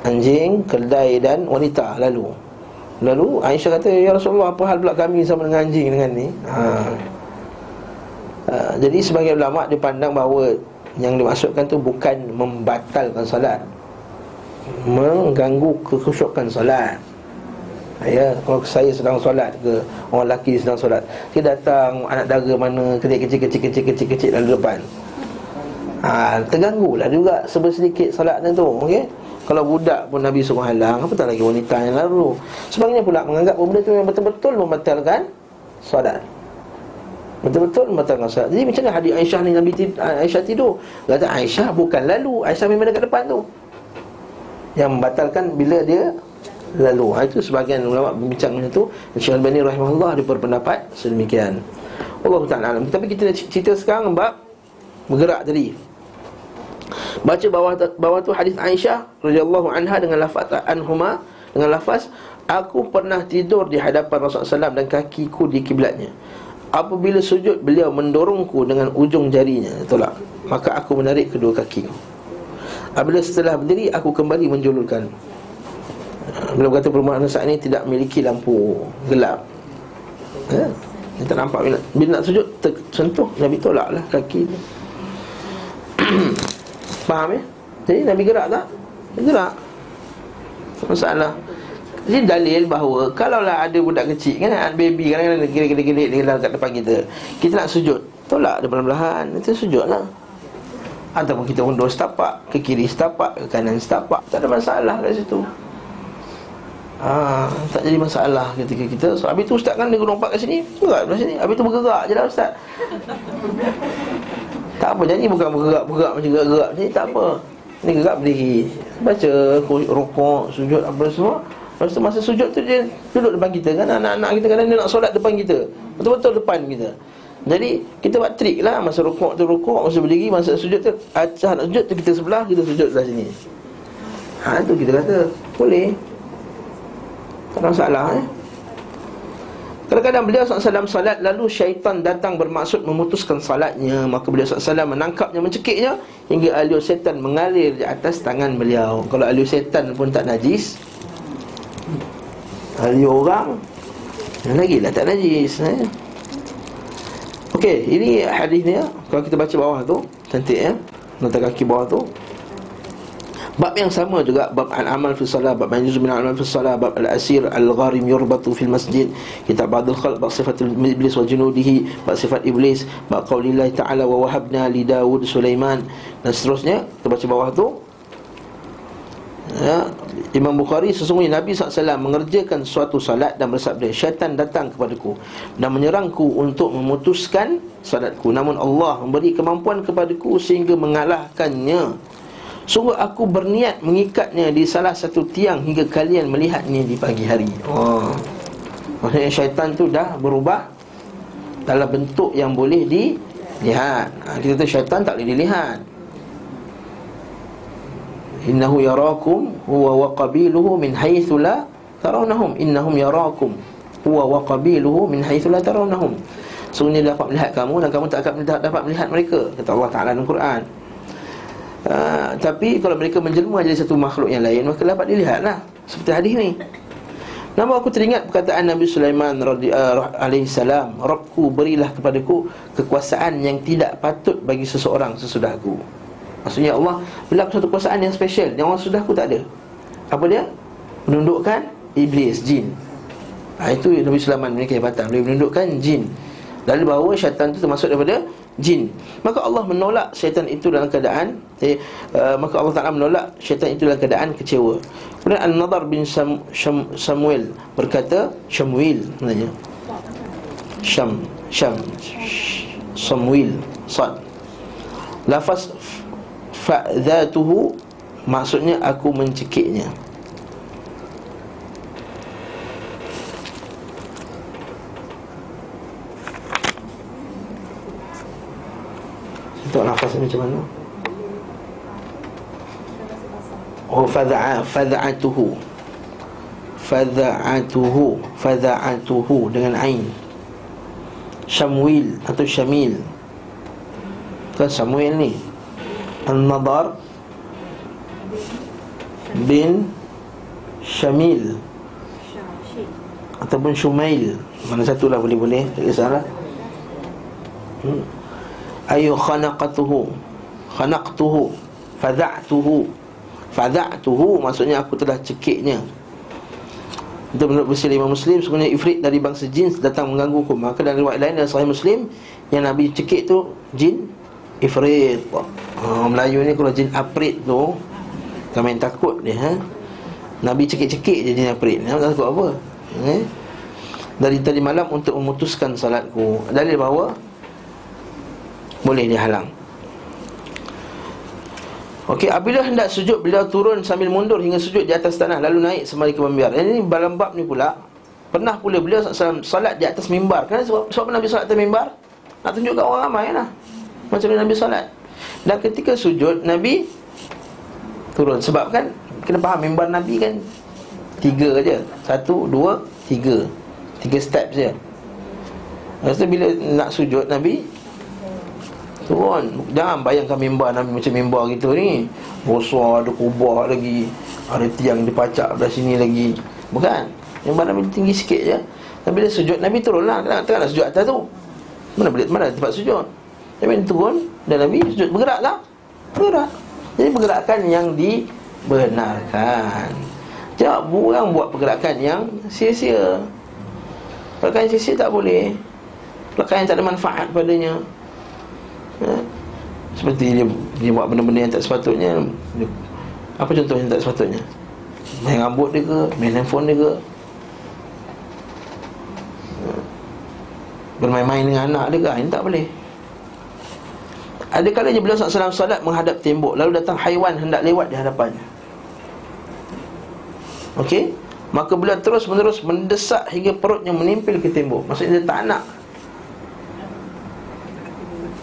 Anjing, keldai dan wanita lalu Lalu Aisyah kata Ya Rasulullah apa hal pula kami sama dengan anjing dengan ni? Ha. Ha, Jadi sebagai ulama' dia pandang bahawa Yang dimaksudkan tu bukan membatalkan salat Mengganggu kekhusyukan salat Ya, kalau saya sedang solat ke Orang lelaki sedang solat Dia datang anak dara mana Kecil-kecil-kecil-kecil-kecil dalam depan. Ha, Terganggu lah juga Sebersedikit solatnya tu okay? Kalau budak pun Nabi suruh halang Apatah lagi wanita yang lalu? Sebagainya pula menganggap benda itu yang betul-betul membatalkan Salat Betul-betul membatalkan salat Jadi macam mana hadis Aisyah ni Nabi tidur, Aisyah tidur? Kata Aisyah bukan lalu. Aisyah memang dekat depan tu. Yang membatalkan bila dia lalu. Ha, Itu sebagian ulama berbincang macam tu. Syekh Al-Bani rahimahullah ada berpendapat sedemikian. Allah Ta'ala Tapi kita cerita sekarang bab bergerak tadi Baca bawah bawah tu hadis Aisyah radhiyallahu anha dengan lafaz anhuma dengan lafaz aku pernah tidur di hadapan Rasulullah SAW dan kakiku di kiblatnya. Apabila sujud beliau mendorongku dengan ujung jarinya. Tolak. Maka aku menarik kedua kakiku. Apabila setelah berdiri aku kembali menjulurkan. Bila berkata perempuan saat ini tidak memiliki lampu gelap. Ya? Dia tak nampak bila, bila nak sujud tersentuh. Nabi tolak lah kaki Faham ya? Jadi Nabi gerak tak? Dia gerak. Masalah. Jadi dalil bahawa Kalaulah ada budak kecil kan Baby kadang-kadang gelik-gelik Dia kat depan kita Kita nak sujud Tolak dia perlahan-lahan Itu sujud lah Ataupun kita undur setapak Ke kiri setapak Ke kanan setapak. Tak ada masalah kat situ. Ha, Tak jadi masalah ketika kita. So habis tu ustaz kan Dia lompat kat sini Gerak kat sini. Habis tu bergerak je lah ustaz Tak apa Jadi bukan bergerak-bergerak Macam gerak-gerak Jadi tak apa. Ni gerak berdiri. Baca Rukuk Sujud apa semua. Lepas tu masa sujud tu dia duduk depan kita. Kan Anak-anak kita kadang dia nak solat depan kita. Betul-betul depan kita. Jadi kita buat trik lah. Masa rukuk tu rukuk Masa berdiri Masa sujud tu Acah nak sujud tu kita sebelah Kita sujud sebelah sini. Ha tu kita kata Boleh. Tak ada masalah eh Kadang-kadang beliau SAW salat Lalu syaitan datang bermaksud memutuskan salatnya Maka beliau SAW menangkapnya Mencekiknya Hingga aliur setan mengalir di atas tangan beliau Kalau aliur setan pun tak najis Hari orang Lagi lah tak najis eh? Okey, ini hadis ni. Kalau kita baca bawah tu Cantik ya Nota kaki bawah tu Bab yang sama juga Bab al-amal fi salat Bab manjuz min al-amal fi salat Bab al-asir al-gharim yurbatu fil masjid Kitab ba'dul khalq Bab sifat iblis wa junudihi Bab sifat iblis Bab qawlillahi ta'ala Wa wahabna li Dawud Sulaiman Dan seterusnya. Kita baca bawah tu. Ya, Imam Bukhari sesungguhnya Nabi SAW mengerjakan suatu salat dan bersabda Syaitan datang kepadaku dan menyerangku untuk memutuskan salatku. Namun Allah memberi kemampuan kepadaku sehingga mengalahkannya Sungguh aku berniat mengikatnya di salah satu tiang hingga kalian melihatnya di pagi hari. Oh. Maksudnya syaitan tu dah berubah dalam bentuk yang boleh dilihat ha, Kita tu syaitan tak boleh dilihat. Innahu yarakum huwa wa qabiluhu min haythu la tarawnahum innahum yarakum huwa wa qabiluhu min haythu la tarawnahum sungguh dia dapat melihat kamu dan kamu tak dapat melihat mereka kata Allah Taala dalam Quran uh, tapi kalau mereka menjelma jadi satu makhluk yang lain maka dapat dilihatlah seperti hadis ni. Nama aku teringat perkataan Nabi Sulaiman uh, alaihi salam, "Rabbku berilah kepadaku kekuasaan yang tidak patut bagi seseorang sesudahku." Maksudnya Allah berlaku satu kuasaan yang special Yang orang sudah aku tak ada. Apa dia? Menundukkan iblis, jin. Ha, Itu Nabi Sulaiman punya kehebatan. Boleh menundukkan jin. Dari bahawa syaitan itu termasuk daripada jin. Maka Allah menolak syaitan itu dalam keadaan eh, uh, Maka Allah Ta'ala menolak syaitan itu dalam keadaan kecewa. Kemudian An-Nadar bin Sam, Sham, Samuel Berkata Syamuil Sebenarnya Syam Syam Samuel Sad. Lafaz fa'dhatuhu maksudnya aku mencekiknya Untuk nafas ni macam mana? Oh fadha'a fadha'atuhu. Fadha'atuhu Fadha'atuhu dengan ain. Syamwil atau Syamil. Kan Samuel ni. An-Nadar bin Syamil. Ataupun Shumail mana satu lah boleh-boleh. Tak kisahlah. Hmm. Ayu khanaqatuhu. Khanaqtuhu. Fadha'tuhu. Fadha'tuhu maksudnya aku telah cekiknya. Itu menurut versi Imam Muslim sebenarnya ifrit dari bangsa jin datang mengganggu hukum. Maka dalam riwayat lain dalam sahih Muslim yang Nabi cekik tu jin ifrit. Ha, Melayu ni kalau jin aprit tu Kau main takut dia ha? Nabi cekik-cekik je jin aprit. Nabi tak takut apa? Eh? Dari tadi malam untuk memutuskan salatku. Dalil bahawa Boleh dihalang Okey, apabila hendak sujud Beliau turun sambil mundur hingga sujud di atas tanah Lalu naik sembari ke mimbar. Ini dalam bab ni pula Pernah pula beliau salat di atas mimbar. Kenapa sebab, sebab Nabi salat atas mimbar Nak tunjukkan orang ramai lah. Macam Nabi solat. Dan ketika sujud Nabi Turun. Sebab kan Kena faham mimbar Nabi kan Tiga aja Satu, dua, tiga. Tiga step saja Lepas tu bila nak sujud Nabi Turun Jangan bayangkan mimbar Nabi macam mimbar gitu ni. Besar ada kubah lagi. Ada tiang dipacak dari sini lagi. Bukan? Mimbar Nabi tinggi sikit je Nabi dia sujud Nabi turun lah. Tengah nak sujud atas tu. Mana boleh mana tempat sujud? Nabi turun Dan Nabi sujud bergerak lah. Bergerak. Jadi pergerakan yang dibenarkan. Jangan orang buat pergerakan yang sia-sia. Pergerakan yang sia-sia tak boleh. Pergerakan yang tak ada manfaat padanya ha? Seperti dia, dia buat benda-benda yang tak sepatutnya. Dia, Apa contoh yang tak sepatutnya? Main rambut dia ke? Main handphone dia ke? Ha? Bermain-main dengan anak dia ke? Ini tak boleh. Ada kalanya beliau SAW salat menghadap tembok Lalu datang haiwan hendak lewat di hadapannya. Okey? Maka beliau terus menerus mendesak hingga perutnya menimpil ke tembok. Maksudnya dia tak nak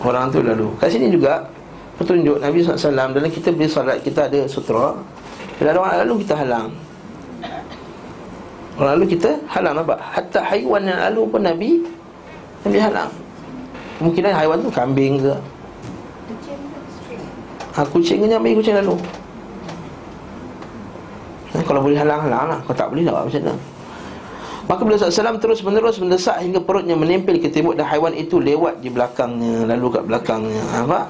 Orang tu lalu. Kat sini juga Petunjuk Nabi SAW Dalam kita beri salat Kita ada sutra. Bila ada orang lalu kita halang. Orang lalu kita halang nampak? Hatta haiwan yang lalu pun Nabi Nabi halang. Mungkin haiwan tu kambing ke? Ha, Kucing ke nyambi kucing lalu. Ha, Kalau boleh halang-halang lah Kalau tak boleh tak macam mana Maka beliau SAW terus menerus mendesak hingga perutnya menempel ke tembok dan haiwan itu lewat di belakangnya lalu kat belakangnya. Ha, nampak?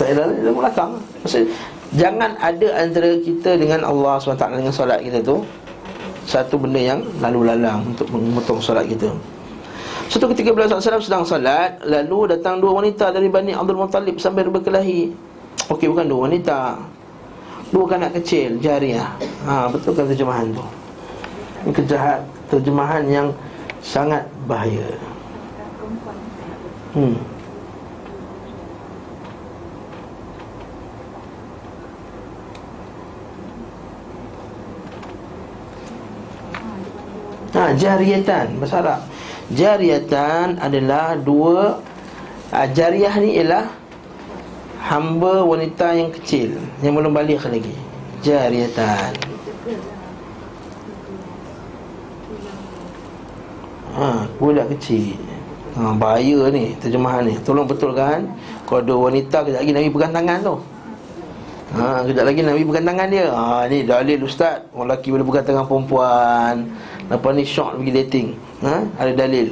Tak ada dalam belakang. Maksud jangan ada antara kita dengan Allah SWT dengan solat kita tu satu benda yang lalu lalang untuk memotong solat kita. Suatu ketika beliau SAW sedang solat lalu datang dua wanita dari Bani Abdul Muttalib sambil berkelahi. Okey bukan dua wanita. Dua kanak kecil jariah. Ha betul kan terjemahan tu kejahat terjemahan yang sangat bahaya. Hmm. Ha, jariatan bahasa Arab. Jariatan adalah dua ha, jariah ni ialah hamba wanita yang kecil yang belum balik lagi. Jariatan. Ha, Budak kecil. Ha, Bahaya ni terjemahan ni. Tolong betulkan Kalau ada wanita kejap lagi Nabi pegang tangan tu. Ha, Kejap lagi Nabi pegang tangan dia. Ha, Ni dalil ustaz. Orang lelaki boleh pegang tangan perempuan. Lepas ni syok pergi dating. Ha, Ada dalil.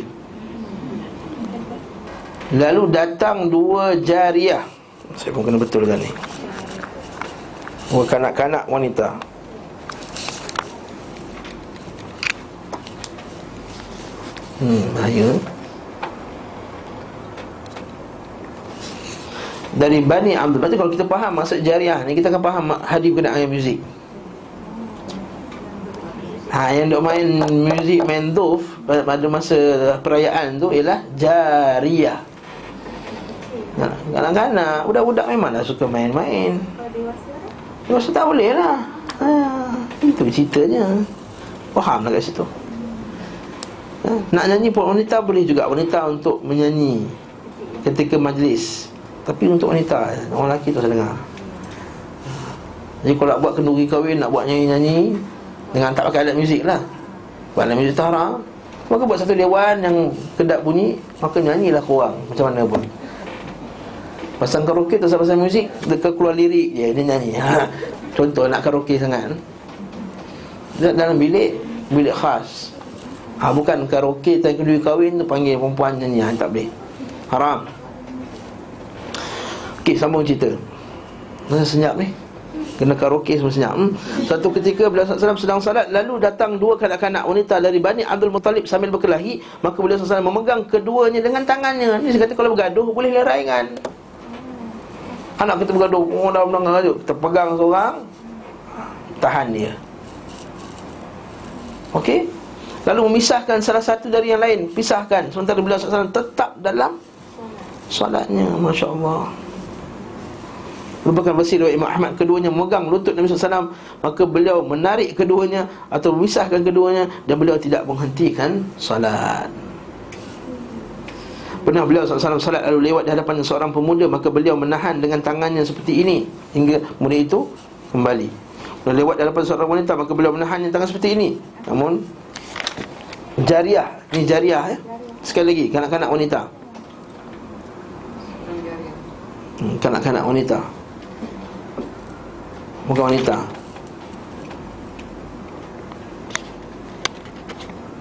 Lalu datang dua jariah. Saya pun kena betulkan ni. Dua kanak-kanak wanita Hmm, bahaya. Dari Bani Abdul Berarti kalau kita faham maksud jariah ni Kita akan faham hadis berkenaan dengan muzik. Ha, yang duk main muzik, main duf Pada masa perayaan tu Ialah jariah. Kanak-kanak Budak-budak memanglah suka main-main. Dewasa tak boleh lah. Ha, Itu ceritanya. Faham lah kat situ ha? Nak nyanyi pun wanita boleh juga. Wanita untuk menyanyi Ketika majlis. Tapi untuk wanita Orang lelaki tu saya dengar. Jadi kalau nak buat kenduri kahwin Nak buat nyanyi-nyanyi Dengan tak pakai alat muzik lah. Buat alat muzik haram. Maka buat satu dewan yang kedap bunyi Maka nyanyilah korang. Macam mana pun. Pasang karaoke tu pasal muzik Dekat keluar lirik je Dia nyanyi. Ha. Contoh nak karaoke sangat. Dalam bilik Bilik khas ha, Bukan karaoke Tak kedua kahwin tu Panggil perempuan nyanyi. Ha, Tak boleh. Haram. Okey sambung cerita. Masa senyap ni? Kena karaoke semua senyap. Hmm? Satu ketika beliau SAW sedang salat Lalu datang dua kanak-kanak wanita Dari Bani Abdul Muttalib sambil berkelahi. Maka beliau SAW memegang keduanya dengan tangannya. Ini saya kata kalau bergaduh boleh leraikan Anak kita bergaduh Oh dalam belakang aja Kita pegang seorang Tahan dia. Okey Lalu memisahkan salah satu dari yang lain. Pisahkan. Sementara beliau SAW tetap dalam Salatnya Masya Allah Merupakan versi riwayat Imam Ahmad Keduanya. Memegang lutut Nabi SAW Maka beliau menarik keduanya Atau memisahkan keduanya Dan beliau tidak menghentikan salat Pernah beliau SAW salat lalu lewat di hadapan seorang pemuda. Maka beliau menahan dengan tangannya seperti ini Hingga pemuda itu kembali. Lalu lewat di hadapan seorang wanita. Maka beliau menahan dengan tangan seperti ini. Namun Jariah. Ini jariah ya Sekali lagi Kanak-kanak wanita. Hmm, Kanak-kanak wanita. Bukan wanita.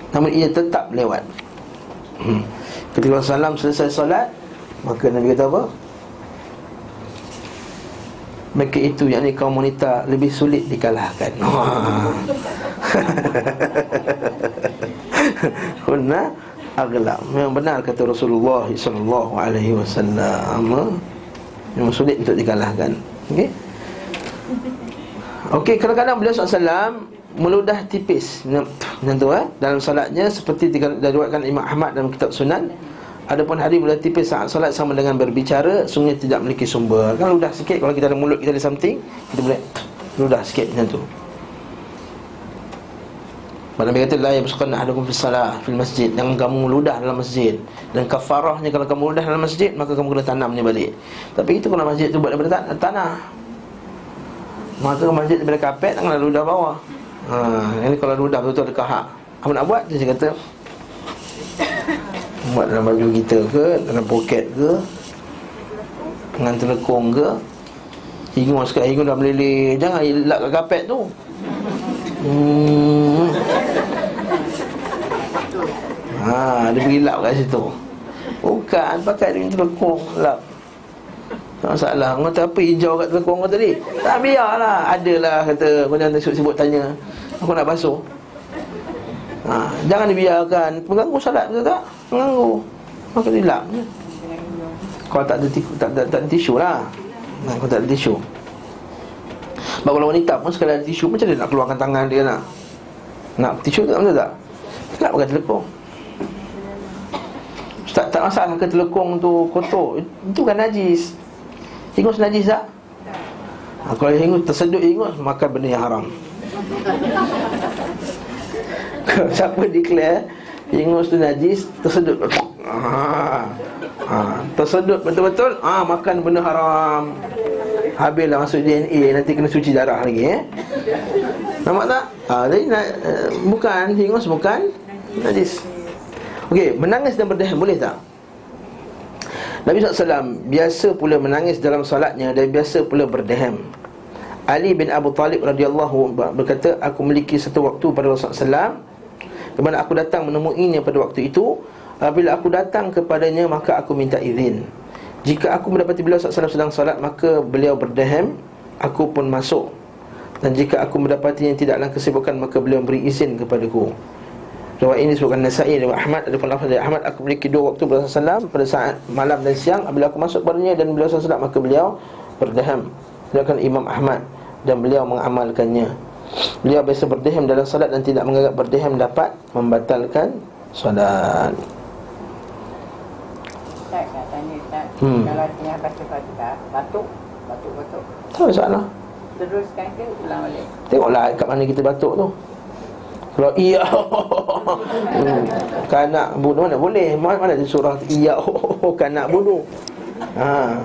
Namun ia tetap lewat. Hmm. Ketika Rasulullah selesai solat Maka Nabi kata apa? Mereka itu yang ni kaum wanita lebih sulit dikalahkan Benar Aglam. Memang benar kata Rasulullah Sallallahu alaihi wasallam. Memang sulit untuk dikalahkan. Okey? Okey, kadang-kadang beliau SAW Meludah tipis. Macam tu eh? Dalam salatnya Seperti diriwayatkan Imam Ahmad dalam kitab Sunan Adapun hari boleh tipis saat solat sama dengan berbicara Sungguh tidak memiliki sumber. Kan ludah sikit kalau kita ada mulut kita ada something Kita boleh ludah sikit macam tu Nabi kata La yabsukan ahadukum fi salah Fil masjid. Jangan kamu ludah dalam masjid. Dan kafarahnya kalau kamu ludah dalam masjid Maka kamu kena tanamnya balik. Tapi itu kalau masjid tu buat daripada tanah. Maka masjid daripada kapet Janganlah ludah bawah. Ha, Ini kalau ludah betul-betul ada kahak. Apa nak buat? Dia kata Buat dalam baju kita ke Dalam poket ke Dengan telekong ke. Hingung sekat hingung dah meleleh Jangan ilak kat kapet tu. Hmm. Ha, dia beri lap kat situ. Bukan, pakai dengan telekong lap. Tak masalah. Orang kata apa hijau kat telekong kau tadi? Tak biarlah. Adalah kata Kau jangan sibuk-sibuk tanya. Aku nak basuh. Ha, Jangan dibiarkan. Mengganggu salat betul tak? Mengganggu Maka dilap Kau tak ada, tiku, tak, tak, tak ada tisu lah. Nah, Kau tak ada tisu. Kalau wanita pun sekali ada tisu Macam dia nak keluarkan tangan dia nak Nak tisu tak betul tak? Tak pakai telekong tak, tak masalah ke telekong tu kotor Itu kan najis Hingus najis tak? Ha, kalau hingus tersedut hingus Makan benda yang haram Siapa declare Ingus tu najis Tersedut ha, Tersedut betul-betul ha, Makan benda haram Habislah masuk DNA Nanti kena cuci darah lagi eh? Nampak tak? Ha, jadi, na, uh, bukan Ingus bukan Najis. Okey, menangis dan berdehem boleh tak? Nabi SAW biasa pula menangis dalam salatnya Dan biasa pula berdehem. Ali bin Abu Talib radhiyallahu berkata Aku memiliki satu waktu pada Rasulullah SAW Kemana aku datang menemuinya pada waktu itu. Bila aku datang kepadanya Maka aku minta izin. Jika aku mendapati beliau SAW sedang salat Maka beliau berdehem Aku pun masuk Dan jika aku mendapati yang tidaklah kesibukan Maka beliau beri izin kepadaku Riwayat ini disebutkan Nasai dan Ahmad Ada pun lafaz dari Ahmad Aku memiliki dua waktu Beliau SAW Pada saat malam dan siang Bila aku masuk padanya Dan beliau SAW Maka beliau berdehem Beliau Imam Ahmad Dan beliau mengamalkannya Beliau biasa berdehem dalam salat dan tidak menganggap berdehem dapat membatalkan salat. Nak tanya. Hmm. Kalau tengah baca fatihah, batuk, batuk, batuk. Tak masalah. Teruskan ke ulang balik? Tengoklah kat mana kita batuk tu. Kalau iya. Hmm. Kanak bunuh mana? Boleh. Mana, mana surah Iya? Kanak bunuh. Ha.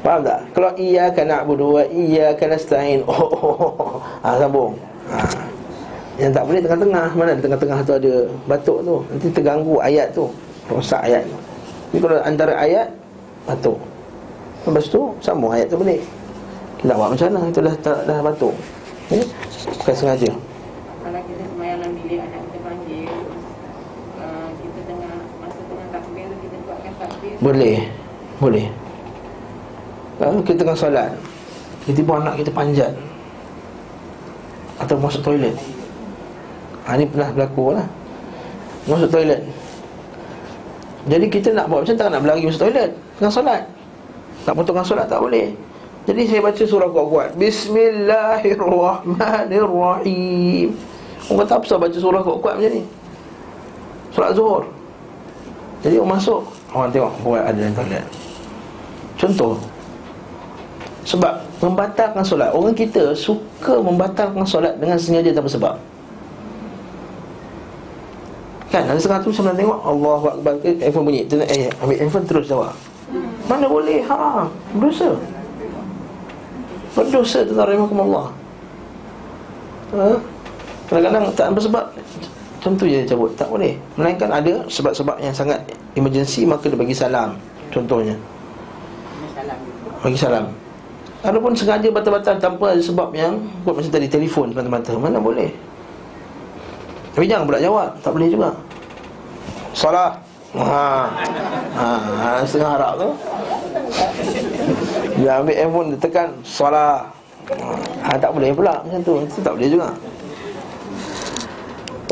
Faham tak? Kalau iya kan nak berdua Iya kan nasta'in oh. Ha, sambung. Ha. Yang tak boleh tengah-tengah. Mana tengah-tengah tu ada batuk tu? Nanti terganggu ayat tu. Rosak ayat tu. Ini kalau antara ayat Batuk. Lepas tu sambung ayat tu boleh Kita buat macam mana? Itu dah, dah, dah batuk. Eh? Bukan sengaja. Kalau kita semayang dalam bilik anak kita panggil uh, Kita tengah Masa tengah takbir kita buatkan takbir Boleh. Boleh. Lalu kita tengah solat. Tiba-tiba anak kita panjat. Atau masuk toilet. Ha, Ini pernah berlaku lah. Masuk toilet. Jadi kita nak buat macam tak nak berlari masuk toilet. Tengah solat. Tak potong solat tak boleh Jadi saya baca surah kuat-kuat Bismillahirrahmanirrahim. Orang kata apa baca surah kuat-kuat macam ni? Solat zuhur. Jadi orang masuk. Orang tengok buat ada dalam toilet. Contoh. Sebab membatalkan solat. Orang kita suka membatalkan solat Dengan sengaja tanpa sebab. Kan? Ada setengah tu sambil tengok? Allahu Akbar. Ke handphone bunyi. Eh ambil handphone terus jawab. Mana boleh? Haram. Berdosa Berdosa tentang rahimahkumullah ha? Kadang-kadang tak ada sebab Contoh je cabut. Tak boleh. Melainkan ada sebab-sebab yang sangat Emergency Maka dia bagi salam Contohnya. Bagi salam. Adapun sengaja batal-batal Tanpa ada sebab yang Buat macam tadi Telefon semata-mata Mana boleh? Tapi jangan pula jawab Tak boleh juga. Salah Ha, ha, ha setengah harap tu Dia ambil handphone Dia tekan Salah ha, Tak boleh pula. Macam tu Itu tak boleh juga.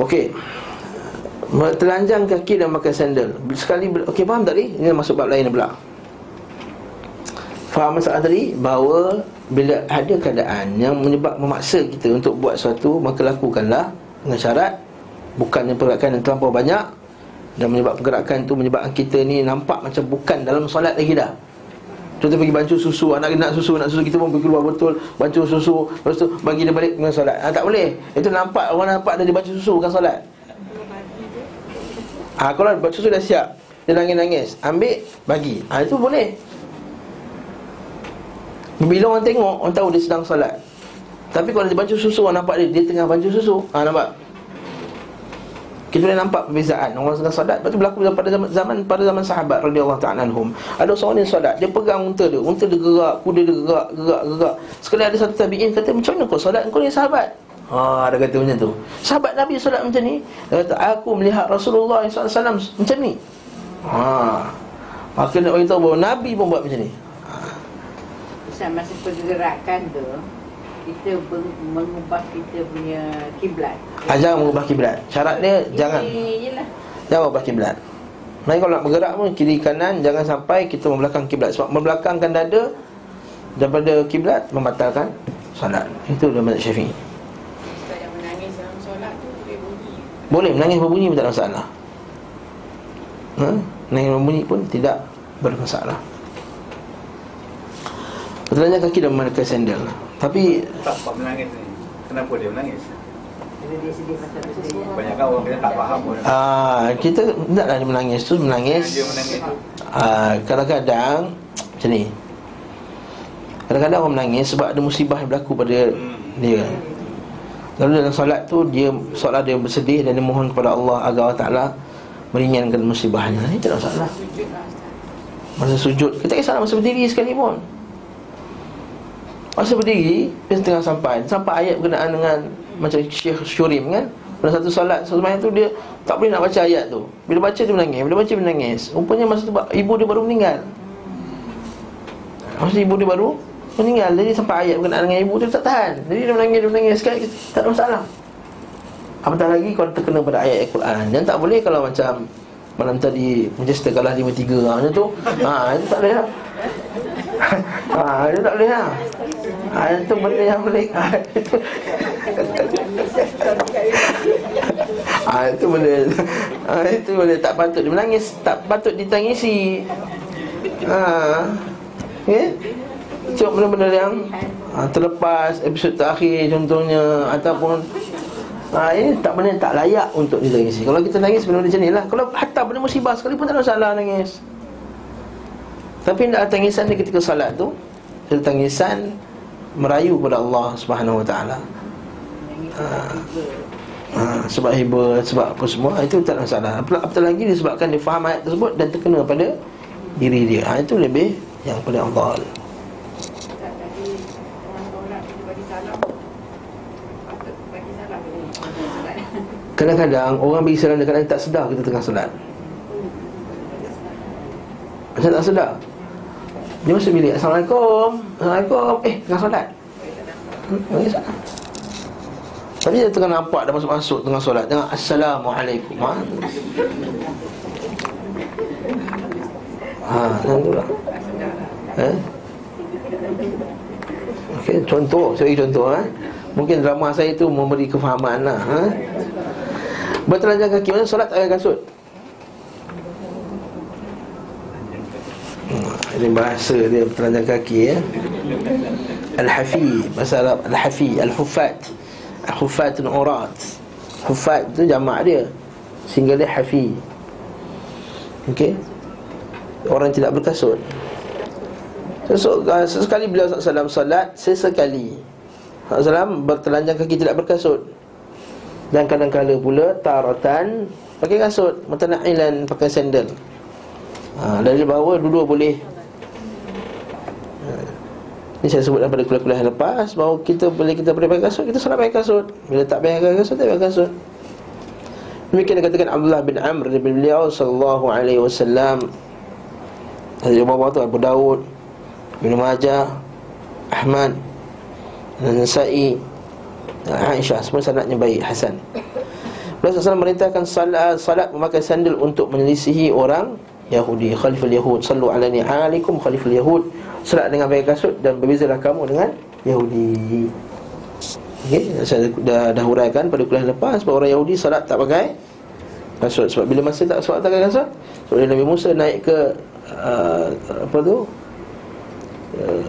Okey. Telanjang kaki dan pakai sandal. Sekali Okey faham tak ni? Ini masuk bab lain pula. Faham masalah tadi? Bahawa Bila ada keadaan Yang menyebab memaksa kita Untuk buat sesuatu Maka lakukanlah Dengan syarat Bukannya pergerakan yang terlampau banyak Dan menyebab pergerakan itu Menyebabkan kita ni Nampak macam bukan dalam solat lagi dah Contoh pergi bancuh susu Anak nak susu Nak susu kita pun pergi keluar betul Bancuh susu Lepas tu bagi dia balik dengan solat. Ha, Tak boleh. Itu nampak Orang nampak dia bancuh susu Bukan solat. Ha, Kalau bancuh susu dah siap. Dia nangis-nangis Ambil Bagi. Ha, Itu boleh. Bila orang tengok Orang tahu dia sedang solat. Tapi kalau dia bancuh susu Orang nampak dia Dia tengah bancuh susu. Ha, Nampak kita boleh nampak perbezaan. Orang sedang solat lepas tu berlaku pada zaman, zaman pada zaman sahabat radhiyallahu ta'ala anhum. Ada seorang yang solat dia pegang unta dia unta dia gerak kuda dia gerak gerak gerak. Sekali ada satu tabi'in kata macam mana kau solat? Kau ni sahabat. Ha ada kata macam tu. Sahabat nabi solat macam ni dia kata aku melihat Rasulullah SAW macam ni. Ha. Maka nak beritahu bahawa nabi pun buat macam ni. Ustaz, masa pergerakan tu kita mengubah kita punya kiblat. ha, jangan mengubah kiblat syarat dia jangan Ini je lah. Jangan berbelakang kiblat. Mereka kalau nak bergerak pun kiri kanan jangan sampai kita membelakang kiblat sebab membelakangkan dada daripada kiblat membatalkan solat. Itu dalam mazhab Syafi'i. Yang menangis dalam solat tu boleh bunyi Boleh menangis berbunyi pun tak ada masalah. Ha? Menangis berbunyi pun tidak bermasalah. Betulnya kaki dan memakai sandal. Tapi Tak sebab menangis ni Kenapa dia menangis? Kebanyakan orang kita tak faham pun uh, kita tidaklah dia menangis tu menangis. Dia menangis tu Ah, kadang-kadang macam ni. Kadang-kadang orang menangis sebab ada musibah yang berlaku pada dia. Lalu dalam solat tu dia solat dia bersedih dan dia mohon kepada Allah agar Allah Taala meringankan musibahnya. Ini tidak masalah. Sujud lah Ustaz Masa sujud, kita kisah masa berdiri sekalipun. Masa berdiri, dia tengah sampai. Sampai ayat berkenaan dengan Macam Syekh Syurim kan? Pada satu solat Semayang tu dia Tak boleh nak baca ayat tu. Bila baca dia menangis Bila baca dia menangis. Rupanya masa tu Ibu dia baru meninggal. Masa ibu dia baru Meninggal Jadi sampai ayat berkenaan dengan ibu tu tak tahan. Jadi dia menangis Dia menangis Sekali tak ada masalah. Apatah lagi kalau terkena pada ayat Al-Quran. Dan tak boleh kalau macam Malam tadi Manchester kalah 5-3 ha, Macam tu. Ha, Itu tak boleh lah ha, Itu tak boleh lah. Ha, Itu benda yang boleh. Ha, itu, benda ha, Itu benda tak patut dia menangis. Tak patut ditangisi. Ha, okay? Cuma benda-benda yang ha, Terlepas episod terakhir contohnya Ataupun Ha, ini tak benda tak layak untuk ditangisi. Kalau kita nangis benda macam ni lah. Kalau hatta benda musibah sekalipun tak ada masalah nangis Tapi tidak tangisan dia ketika salat tu Itu tangisan Merayu kepada Allah subhanahu wa ta'ala. Ha, ha, Sebab hibur, sebab apa semua Itu tak ada masalah. Apatah lagi disebabkan dia faham ayat tersebut Dan terkena pada diri dia? Ha, Itu lebih yang paling Allah ni Kadang-kadang orang bagi salam Kadang-kadang tak sedar kita tengah solat. Macam tak sedar Dia masuk bilik. Assalamualaikum. Assalamualaikum. Eh tengah solat. Tapi dia tengah nampak Dah masuk-masuk tengah solat. Tengah Assalamualaikum. Ha. Ha Macam tu lah Eh Okey, contoh, saya bagi contoh eh. Mungkin drama saya tu memberi kefahaman lah ha? Bertelanjang kaki mana solat tak ada kasut Ini bahasa dia bertelanjang kaki ya. Al-Hafi Bahasa Arab Al-Hafi Al-Hufat. Al-Hufat Al-Urat Hufat tu jamak dia. Sehingga dia hafi. Okey? Orang tidak berkasut. Sesekali, beliau SAW salat Sesekali. SAW bertelanjang kaki tidak berkasut. Dan kadang-kadang pula Taratan Pakai kasut Mutana'ilan pakai sandal. Ha, Dari bawah dua-dua boleh. Ini saya sebut pada kuliah-kuliah yang lepas Bahawa kita boleh kita boleh pakai kasut Kita salat pakai kasut Bila tak pakai kasut, tak pakai kasut Demikian dikatakan Abdullah bin Amr bin beliau sallallahu alaihi wasallam. Hadis bawah tu Abu Daud, Ibnu Majah, Ahmad, Nasai, Aisyah semua sanadnya baik Hasan. Beliau SAW merintahkan salat, salat memakai sandal untuk menyelisihi orang Yahudi Khaliful Yahud Sallu ala ni'alikum Khaliful Yahud Salat dengan pakai kasut dan berbezalah kamu dengan Yahudi. Okay, saya dah, dah huraikan pada kuliah lepas Bahawa orang Yahudi salat tak pakai kasut. Sebab bila masa tak salat tak pakai kasut. Sebab Nabi Musa naik ke uh, Apa tu? Uh,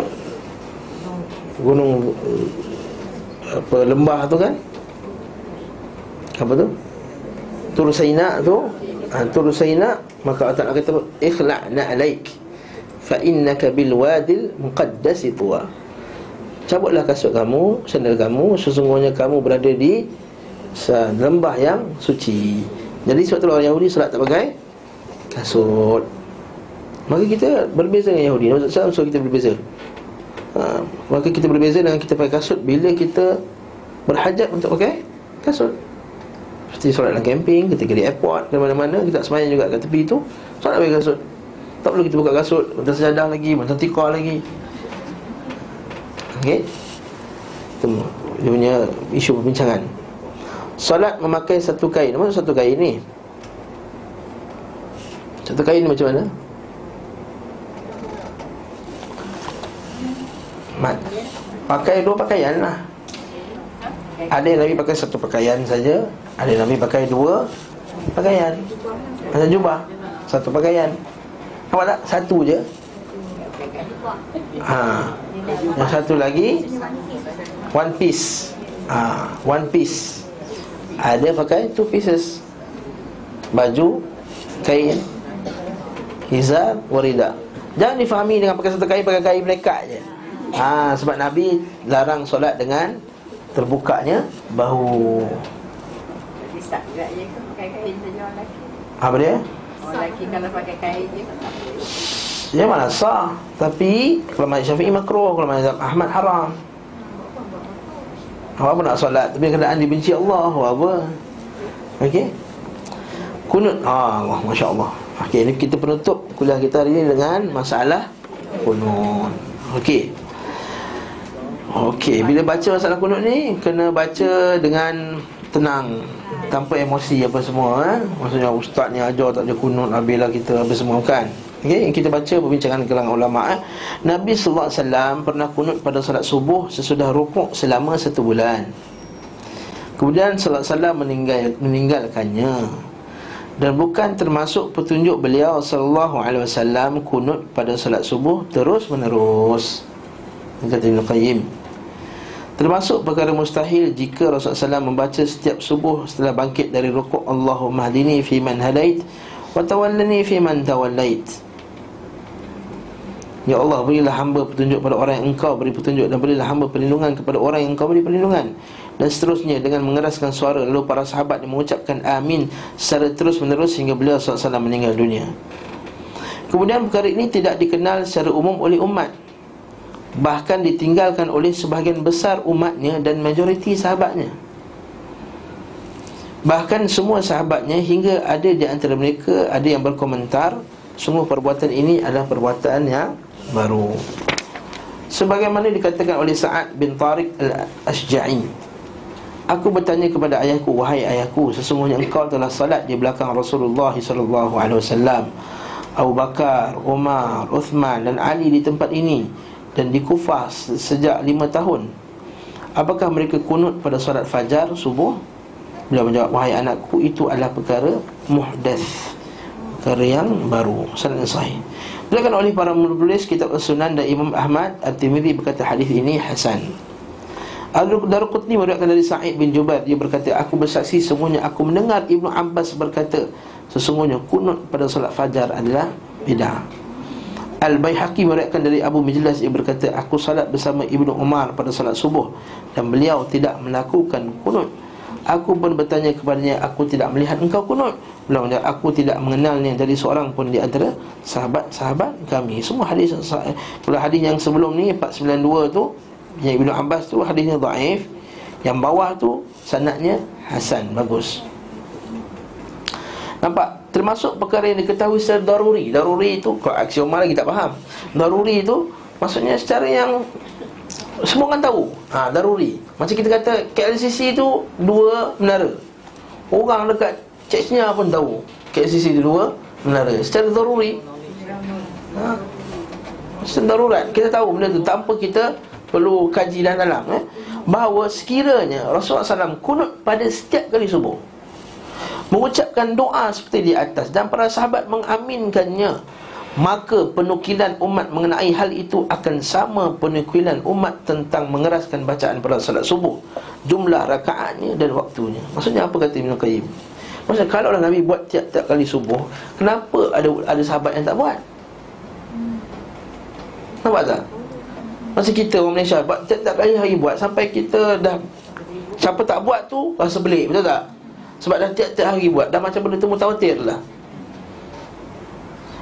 Gunung uh, Apa lembah tu kan? Apa tu? Tur Saina tu. Ha, Tur Saina Maka Allah Ta'ala kata Ikhla'na alaik Fa innaka bil wadil muqaddasi tuwa Cabutlah kasut kamu, sandal kamu Sesungguhnya kamu berada di Lembah yang suci. Jadi sebab orang Yahudi salat tak pakai Kasut. Maka kita berbeza dengan Yahudi. Nabi SAW kita berbeza. Ha, Maka kita berbeza dengan kita pakai kasut Bila kita berhajat untuk pakai kasut. Seperti solat dalam camping Ketika di airport Ke mana-mana Kita tak semayang juga kat tepi tu Solat pakai kasut Tak perlu kita buka kasut Bantar sejadah lagi Bantar tikar lagi Okey. Itu dia punya isu perbincangan. Solat memakai satu kain. Apa satu kain ni? Satu kain ni macam mana? Mat. Pakai dua pakaian lah. Ada yang Nabi pakai satu pakaian saja, ada yang Nabi pakai dua pakaian. Macam jubah, satu pakaian. Nampak tak? Satu je. Ha. Yang satu lagi one piece. Ha, one piece. Ada pakai two pieces. Baju, kain, hizar, warida. Jangan difahami dengan pakai satu kain pakai kain melekat je. Ha, sebab Nabi larang solat dengan terbukanya bahu. Bisa juga je ke pakai kain saja orang lelaki Apa dia? Lelaki kalau pakai kain Dia. Mana sah Tapi Kalau mazhab syafi'i makruh Kalau mazhab Ahmad haram. Apa nak solat Tapi keadaan dibenci Allah Apa? Okey? Kunut. Ah, Allah Masya Allah Okey ini kita penutup Kuliah kita hari ini dengan Masalah Kunut. Okey. Okey, bila baca masalah kunut ni kena baca dengan tenang, tanpa emosi apa semua eh. Maksudnya ustaz ni ajar tak ada kunut habislah kita apa semua kan. Okey, kita baca perbincangan kalangan ulama eh. Nabi wasallam pernah kunut pada salat subuh sesudah rukuk selama satu bulan. Kemudian alaihi wasallam meninggal meninggalkannya. Dan bukan termasuk petunjuk beliau sallallahu alaihi wasallam kunut pada salat subuh terus menerus. Kata Ibn Qayyim Termasuk perkara mustahil jika Rasulullah SAW membaca setiap subuh setelah bangkit dari rukuk Allahumma hadini fi man hadait wa tawallani fi man tawallait. Ya Allah berilah hamba petunjuk pada orang yang engkau beri petunjuk dan berilah hamba perlindungan kepada orang yang engkau beri perlindungan dan seterusnya dengan mengeraskan suara lalu para sahabat mengucapkan amin secara terus menerus hingga beliau SAW meninggal dunia. Kemudian perkara ini tidak dikenal secara umum oleh umat Bahkan ditinggalkan oleh sebahagian besar umatnya dan majoriti sahabatnya. Bahkan semua sahabatnya hingga ada di antara mereka ada yang berkomentar Sungguh perbuatan ini adalah perbuatan yang baru. Sebagaimana dikatakan oleh Sa'ad bin Tariq al-Ashja'i Aku bertanya kepada ayahku Wahai ayahku Sesungguhnya engkau telah salat di belakang Rasulullah SAW Abu Bakar, Umar, Uthman dan Ali di tempat ini dan di Kufah sejak lima tahun. Apakah mereka kunut pada solat fajar subuh? Beliau menjawab Wahai anakku itu adalah perkara muhdath Perkara yang baru. Sanat yang sahih. Beliau oleh para penulis kitab Sunan dan Imam Ahmad At-Tirmidhi berkata hadis ini Hasan. Al-Darqutni meriwayatkan dari Sa'id bin Jubair. Dia berkata aku bersaksi semuanya aku mendengar Ibnu Abbas berkata sesungguhnya kunut pada solat fajar adalah bidah. Al-Baihaqi meriwayatkan dari Abu Mijlas dia berkata aku salat bersama Ibnu Umar pada solat subuh dan beliau tidak melakukan kunut. Aku pun bertanya kepadanya Aku tidak melihat engkau kunut. Beliau menjawab Aku tidak mengenalnya. Dari seorang pun di antara Sahabat-sahabat kami. Semua hadis Kalau hadis yang sebelum ni 492 tu Yang Ibn Abbas tu Hadisnya da'if Yang bawah tu Sanatnya Hasan Bagus. Nampak? Termasuk perkara yang diketahui secara daruri. Daruri itu Kalau aksioma lagi tak faham. Daruri itu Maksudnya secara yang semua orang tahu. Ha, Daruri. Macam kita kata KLCC tu Dua menara. Orang dekat Chechnya pun tahu KLCC tu dua menara. Secara daruri. Ha, Secara darurat. Kita tahu benda tu Tanpa kita Perlu kaji dan dalam eh? Bahawa sekiranya Rasulullah SAW kunut pada setiap kali subuh Mengucapkan doa seperti di atas Dan para sahabat mengaminkannya Maka penukilan umat mengenai hal itu akan sama penukilan umat tentang mengeraskan bacaan pada salat subuh Jumlah rakaatnya dan waktunya Maksudnya apa kata Ibn Qayyim? Maksudnya kalau Nabi buat tiap-tiap kali subuh Kenapa ada ada sahabat yang tak buat? Nampak tak? Macam kita orang Malaysia buat tiap-tiap kali hari buat Sampai kita dah Siapa tak buat tu rasa belik, betul tak? Sebab dah tiap-tiap hari buat Dah macam benda tu mutawatir lah.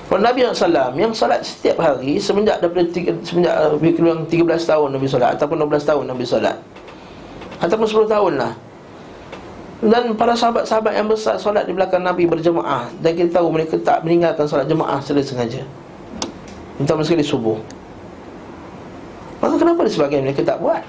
Kalau Nabi SAW yang salat setiap hari semenjak daripada tiga, semenjak lebih kurang 13 tahun Nabi salat ataupun 12 tahun Nabi salat ataupun 10 tahun lah. Dan para sahabat-sahabat yang besar solat di belakang Nabi berjemaah dan kita tahu mereka tak meninggalkan solat jemaah secara sengaja. Minta sekali subuh. Maka kenapa disebabkan mereka tak buat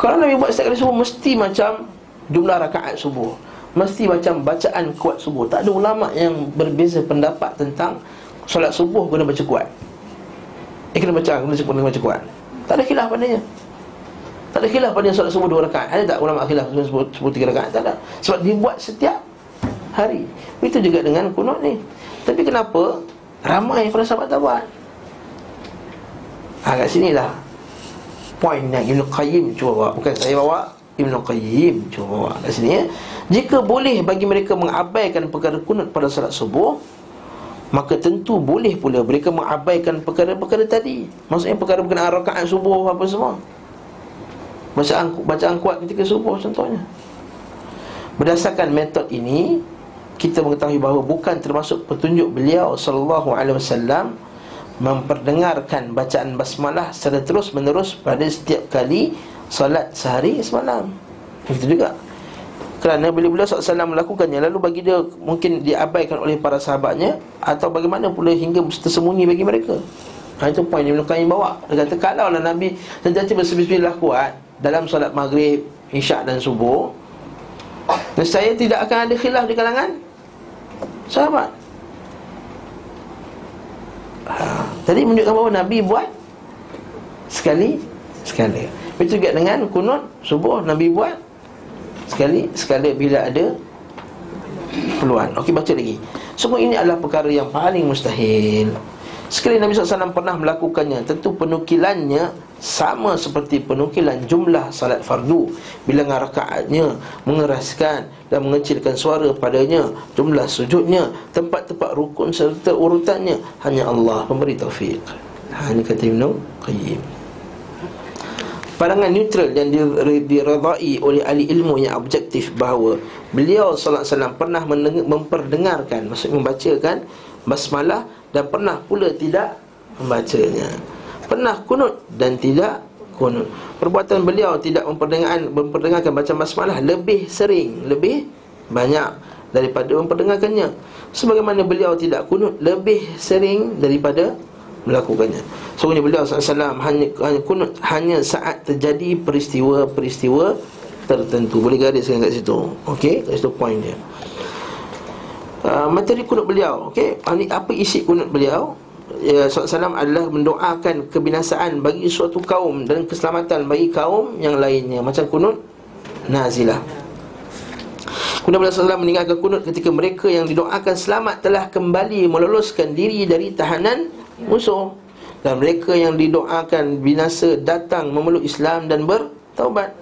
kalau Nabi buat setiap kali subuh mesti macam jumlah rakaat subuh. Mesti macam bacaan kuat subuh. Tak ada ulama yang berbeza pendapat tentang Solat subuh kena baca kuat. Eh kena baca, kena baca, kena baca kuat. Tak ada khilaf padanya Tak ada khilaf pada solat subuh dua rakaat. Ada tak ulama khilaf subuh, subuh tiga rakaat? Tak ada. Sebab dibuat setiap hari. Itu juga dengan kunut ni. Tapi kenapa? Ramai para sahabat tak buat. Ha kat sini lah Poin yang Ibn Qayyim cuba bawa. Bukan saya bawa Ibn Qayyim cuba bawa. Kat sini ya. Jika boleh bagi mereka mengabaikan perkara kunut pada salat subuh Maka tentu boleh pula mereka mengabaikan perkara-perkara tadi. Maksudnya perkara-perkara rakaat subuh apa semua. Bacaan, bacaan kuat ketika subuh contohnya. Berdasarkan metod ini Kita mengetahui bahawa bukan termasuk petunjuk beliau Sallallahu Alaihi Wasallam Memperdengarkan bacaan basmalah secara terus menerus pada setiap kali Salat sehari semalam. Itu juga. Kerana bila beliau SAW melakukannya Lalu bagi dia mungkin diabaikan oleh para sahabatnya Atau bagaimana pula hingga tersembunyi bagi mereka. Ha, Itu poin yang Qayyim bawa. Dia kata kalau lah Nabi sentiasa bersebut-sebutlah kuat Dalam solat maghrib, isyak dan subuh saya tidak akan ada khilaf di kalangan Sahabat Tadi menunjukkan bahawa Nabi buat Sekali Sekali Itu juga dengan kunut Subuh Nabi buat Sekali Sekali bila ada Peluang Okey baca lagi. Semua ini adalah perkara yang paling mustahil. Sekali Nabi SAW pernah melakukannya Tentu penukilannya Sama seperti penukilan jumlah salat fardu. Bila rakaatnya Mengeraskan dan mengecilkan suara padanya Jumlah sujudnya Tempat-tempat rukun serta urutannya Hanya Allah memberi taufik. Ha ini kata Ibn Qayyim. Pandangan neutral yang diredai oleh ahli ilmu yang objektif bahawa beliau wasallam pernah memperdengarkan maksud membacakan basmalah dan pernah pula tidak membacanya pernah kunut dan tidak kunut perbuatan beliau tidak memperdengarkan memperdengarkan baca basmalah lebih sering lebih banyak daripada memperdengarkannya sebagaimana beliau tidak kunut lebih sering daripada melakukannya. Sungguhnya beliau SAW hanya, hanya kunut hanya saat terjadi peristiwa-peristiwa tertentu. Boleh gariskan kat situ. Okey, kat situ poin dia. Uh, materi kunut beliau, okey, apa isi kunut beliau? Ya, SAW adalah mendoakan kebinasaan bagi suatu kaum dan keselamatan bagi kaum yang lainnya. Macam kunut nazilah. Kemudian beliau SAW meninggalkan kunut ketika mereka yang didoakan selamat telah kembali meloloskan diri dari tahanan musuh. Dan mereka yang didoakan binasa datang memeluk Islam dan bertaubat.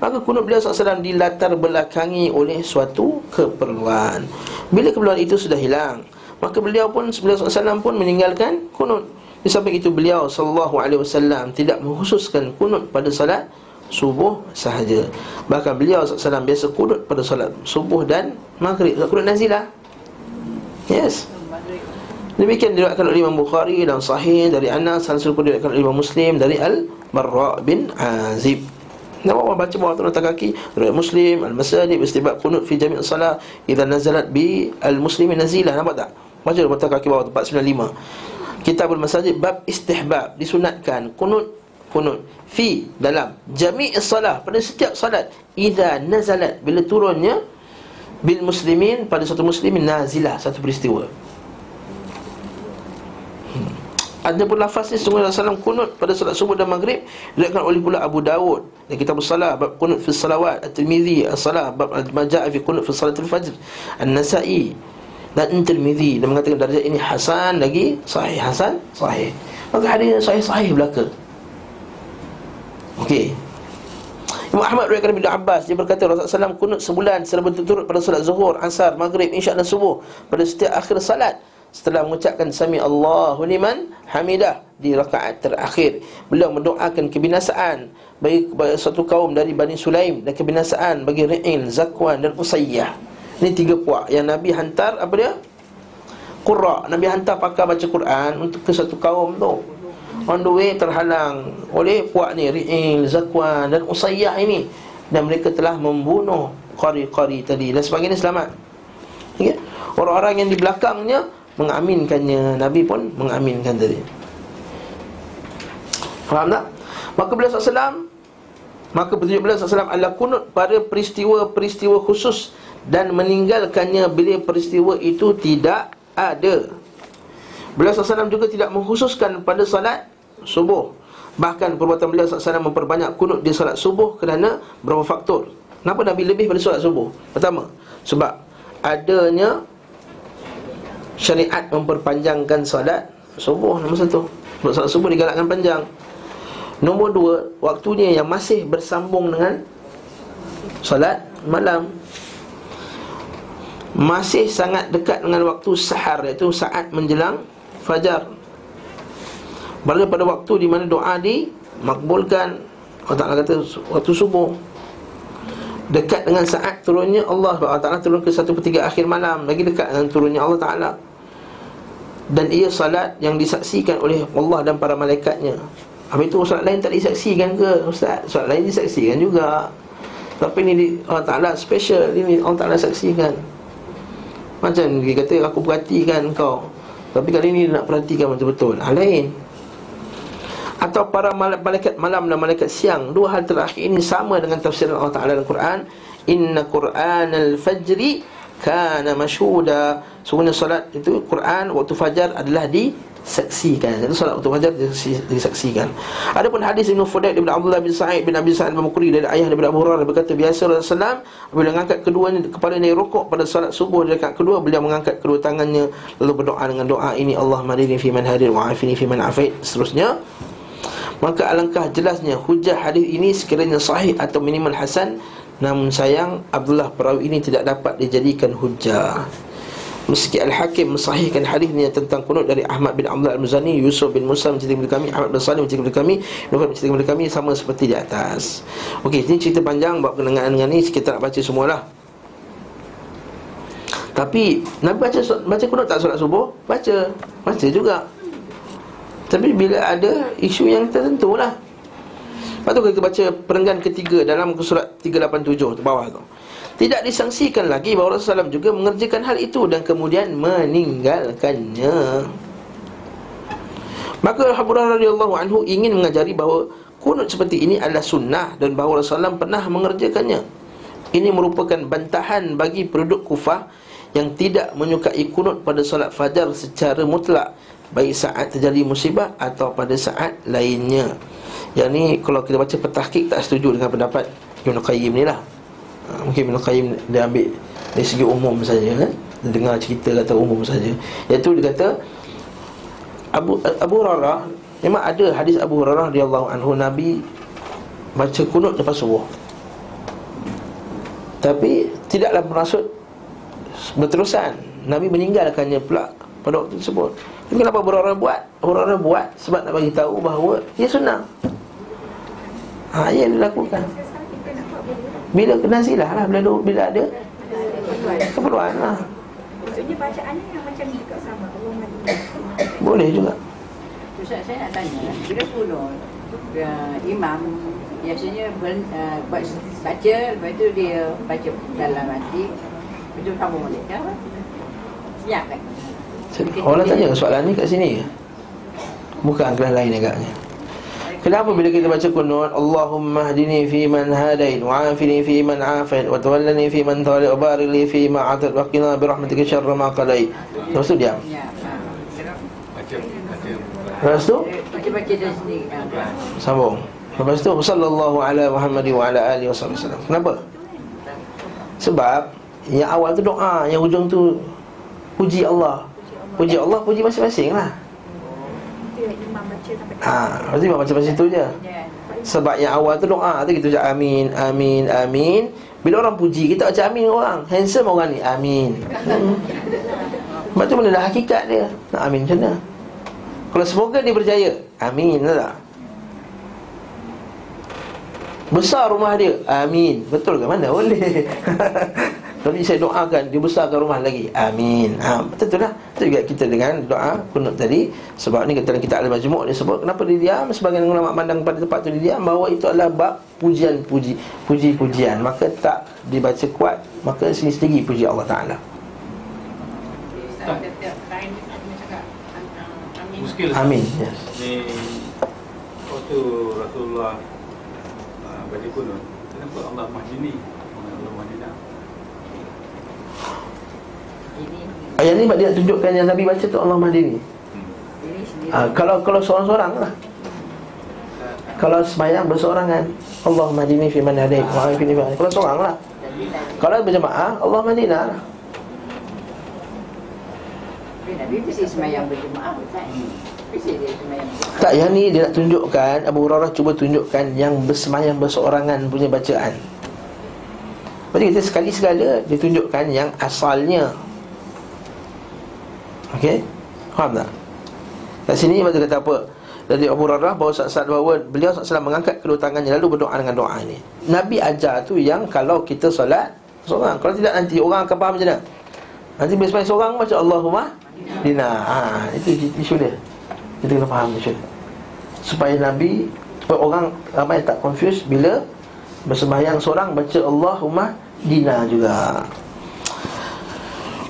Maka kunut beliau SAW dilatar belakangi oleh suatu keperluan. Bila keperluan itu sudah hilang maka beliau pun beliau SAW pun meninggalkan kunut. Di samping itu beliau SAW tidak mengkhususkan kunut pada salat subuh sahaja. Bahkan beliau SAW biasa kunut pada salat subuh dan maghrib. Kunut nazilah. Yes. Demikian diriwayatkan oleh Imam Bukhari dan Sahih dari Anas dan seluruh diriwayatkan oleh Imam Muslim dari Al-Barra bin Azib. Nama Allah baca bawah turun kaki? Riwayat Muslim Al-Masajid Istibab kunut fi jami' salat Idza nazalat bi Al-Muslimin nazilah. Nampak tak? Baca bawah kaki bawah 495 Kitabul Masajid Bab istihbab Disunatkan kunut Kunut Fi Dalam. Jami' salat Pada setiap salat Idza nazalat Bila turunnya Bil muslimin Pada satu muslimin nazilah Satu peristiwa. Ada pun lafaz ni sungguh Rasulullah kunut pada solat subuh dan maghrib diriwayatkan oleh pula Abu Dawud dan kitab salah bab kunut fi salawat at-Tirmizi as-salah bab al-majaa fi kunut fi salat al-fajr an-Nasa'i dan Tirmizi dan mengatakan darjah ini hasan lagi sahih hasan sahih. Maka hadis sahih sahih belaka. Okey. Imam Ahmad riwayatkan bin Abbas dia berkata Rasulullah SAW kunut sebulan secara berturut pada solat zuhur, asar, maghrib, isyak dan subuh pada setiap akhir salat. Setelah mengucapkan sami Allahu liman hamidah di rakaat terakhir. Beliau mendoakan kebinasaan bagi, bagi satu kaum dari Bani Sulaim dan kebinasaan bagi Ri'il, Zakwan dan Usayyah ini tiga puak. Yang Nabi hantar apa dia? Qurra. Nabi hantar pakar baca Quran untuk ke satu kaum tu. On the way terhalang oleh puak ni Ri'il, Zakwan dan Usayyah ini. Dan mereka telah membunuh qari-qari tadi dan sebagainya selamat. Okay? orang-orang yang di belakangnya mengaminkannya. Nabi pun mengaminkan tadi. Faham tak? Maka beliau SAW Maka petunjuk beliau SAW adalah kunut pada peristiwa-peristiwa khusus Dan meninggalkannya bila peristiwa itu tidak ada. Beliau SAW juga tidak mengkhususkan pada salat subuh. Bahkan perbuatan beliau SAW memperbanyak kunut di salat subuh kerana beberapa faktor. Kenapa Nabi lebih pada salat subuh? Pertama, sebab adanya syariat memperpanjangkan solat subuh. Nombor satu. Solat subuh digalakkan panjang nombor dua waktunya yang masih bersambung dengan solat malam. Masih sangat dekat dengan waktu sahar iaitu saat menjelang fajar. Berada pada waktu di mana doa dimakbulkan. Allah Ta'ala kata waktu subuh. Dekat dengan saat turunnya Allah SWT turun ke satu ketiga akhir malam. Lagi dekat dengan turunnya Allah Ta'ala. Dan ia salat yang disaksikan oleh Allah dan para malaikatnya Habis itu salat lain tak disaksikan ke? Ustaz? Salat lain disaksikan juga. Tapi ini Allah Ta'ala special. Ini Allah Ta'ala saksikan. Macam dia kata aku perhatikan kau. Tapi kali ini nak perhatikan betul-betul Hal lain. Atau para malaikat malam dan malaikat siang. Dua hal terakhir ini sama dengan tafsir Allah Taala dalam Quran. Inna qur'anal fajri kana mashhuda sungguhnya solat itu Quran waktu fajar adalah disaksikan. Itu solat waktu fajar disaksikan. Adapun hadis Ibnu Fudail bin Abdullah bin Sa'id bin Abi Sa'id Bukhari dari ayah daripada Abu Hurairah berkata biasa Rasulullah bila mengangkat keduanya kepala ini rukuk pada solat subuh dekat kedua beliau mengangkat kedua tangannya lalu berdoa dengan doa ini Allah marini fi man hadir wa afini fi man afait seterusnya Maka alangkah jelasnya hujah hadis ini sekiranya sahih atau minimal hasan Namun sayang Abdullah perawi ini tidak dapat dijadikan hujah Meski Al-Hakim mensahihkan hadis ini tentang kunut dari Ahmad bin Abdullah Al-Muzani Yusuf bin Musa menceritakan kepada kami Ahmad bin Salim menceritakan kepada kami Nufat menceritakan kepada kami sama seperti di atas Okey, ini cerita panjang Bawa kenangan dengan ini Kita nak baca semualah tapi Nabi baca baca kunut tak solat subuh? Baca. Baca juga. Tapi bila ada isu yang tertentu lah Lepas tu kita baca perenggan ketiga dalam surat 387 bawah tu Tidak disangsikan lagi bahawa Rasulullah SAW juga mengerjakan hal itu Dan kemudian meninggalkannya. Maka Haburah radhiyallahu anhu ingin mengajari bahawa Kunut seperti ini adalah sunnah Dan bahawa Rasulullah SAW pernah mengerjakannya. Ini merupakan bantahan bagi penduduk kufah Yang tidak menyukai kunut pada solat fajar secara mutlak Baik saat terjadi musibah Atau pada saat lainnya. Yang ni kalau kita baca petahkik Tak setuju dengan pendapat Ibn Qayyim ni lah Mungkin Ibn Qayyim dia ambil Dari segi umum saja kan Dengar cerita kata umum saja Iaitu dia kata Abu Abu Rara Memang ada hadis Abu Hurairah radhiyallahu anhu Nabi baca kunut lepas subuh. Tapi tidaklah bermaksud berterusan. Nabi meninggalkannya pula pada waktu tersebut. Kenapa orang buat? Orang-orang buat sebab nak bagi tahu bahawa ia sunnah. Ha, ia dilakukan. Bila kena silah lah bila, bila ada keperluan lah. Maksudnya bacaannya yang macam ni juga sama Boleh juga. Ustaz saya nak tanya, bila kunut uh, imam biasanya ber, uh, buat baca, lepas tu dia baca dalam hati, lepas tu kamu boleh kan? Siap kan? Orang tanya soalan ni kat sini Bukan kelas lain agaknya Kenapa bila kita baca kunut Allahumma hdini fi man hadain Wa afini fi man afin Wa tawallani fi man tawali Wa barik li fi ma atat Wa qina bi rahmatika syarra ma qadai Lepas tu diam. Ya. Baca, baca. Lepas tu? Sambung. Lepas tu Sallallahu ala Muhammad Wa ala alihi wa sallam. Kenapa? Sebab Yang awal tu doa Yang hujung tu Puji Allah. Puji Allah Puji masing-masing lah Imam baca sampai Ha, lepas tu imam baca macam situ je Ya. Sebab yang awal tu doa tu kita ucap amin, amin, amin. Bila orang puji, kita ucap amin orang. Handsome orang ni, amin. Hmm. Sebab tu mana dah hakikat dia. Nak amin macam mana? Kalau semoga dia berjaya, amin tak? Besar rumah dia, amin. Betul ke mana? Boleh. Tapi saya doakan dia besarkan rumah lagi. Amin. Ha, betul tu lah. Itu juga kita dengan doa kunut tadi. Sebab ni kita al majmuk dia sebut kenapa dia diam? Sebagian ulama pandang pada tempat tu dia diam bahawa itu adalah bab pujian puji puji-pujian. Maka tak dibaca kuat, maka sini sendiri puji Allah Taala. Ni amin. Amin. Yes. Ni waktu Rasulullah uh, baca kunut, kenapa Allah Mahdini? Allah Mahdina. Ini Ayat ni dia tunjukkan yang Nabi baca tu Allah Mahdi ni. Ini sendiri. Ha, kalau kalau seorang-seorang lah. Kalau sembahyang berseorangan Allah Mahdi ni fi man hadait wa fi ni Kalau seorang lah. Kalau berjemaah Allah Mahdi lah. Nabi semayang berjemaah bukan? Semayang. Tak yang ni dia nak tunjukkan Abu Hurairah cuba tunjukkan yang bersemayam berseorangan punya bacaan. Jadi kita sekali segala dia tunjukkan yang asalnya. Okey? Faham tak? Kat sini dia kata apa? Dari Abu Hurairah bahawa saat bahawa beliau SAW mengangkat kedua tangannya lalu berdoa dengan doa ni. Nabi ajar tu yang kalau kita solat seorang. Kalau tidak nanti orang akan faham macam mana? Nanti sembahyang seorang baca Allahumma dina. Ha, itu isu dia. Kita kena faham isu dia. Supaya Nabi supaya orang ramai tak confuse bila bersembahyang seorang baca Allahumma dina juga.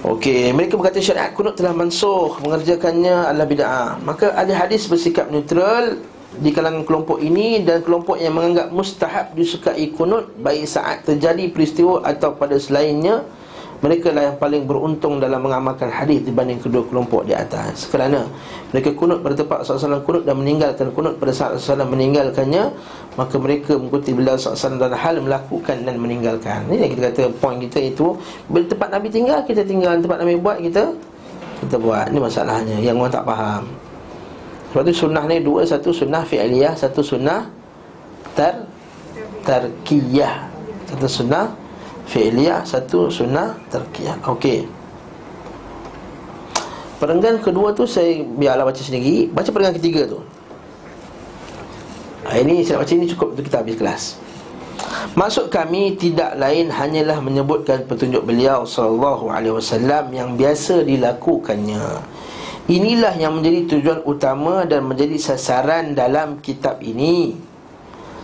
Okey, mereka berkata syariat kunut telah mansuh, mengerjakannya adalah bid'ah. Maka ada hadis bersikap neutral di kalangan kelompok ini dan kelompok yang menganggap mustahab disukai kunut baik saat terjadi peristiwa atau pada selainnya mereka lah yang paling beruntung dalam mengamalkan hadis dibanding kedua kelompok di atas. Kerana mereka kunut pada tempat SAW kunut dan meninggalkan kunut pada saat SAW meninggalkannya Maka mereka mengikuti beliau SAW dalam hal melakukan dan meninggalkan. Ini yang kita kata poin kita itu Bila tempat Nabi tinggal, kita tinggal Tempat Nabi buat, kita kita buat. Ini masalahnya, yang orang tak faham. Sebab tu sunnah ni dua Satu sunnah fi'liyah, satu sunnah tar tarkiyah. Satu sunnah fi'liyah Satu sunnah tarkiyah Okey. Perenggan kedua tu saya biarlah baca sendiri. Baca perenggan ketiga tu. Ha, Ini saya baca ini cukup untuk kita habis kelas. Maksud kami tidak lain hanyalah menyebutkan petunjuk beliau sallallahu alaihi wasallam yang biasa dilakukannya. Inilah yang menjadi tujuan utama dan menjadi sasaran dalam kitab ini.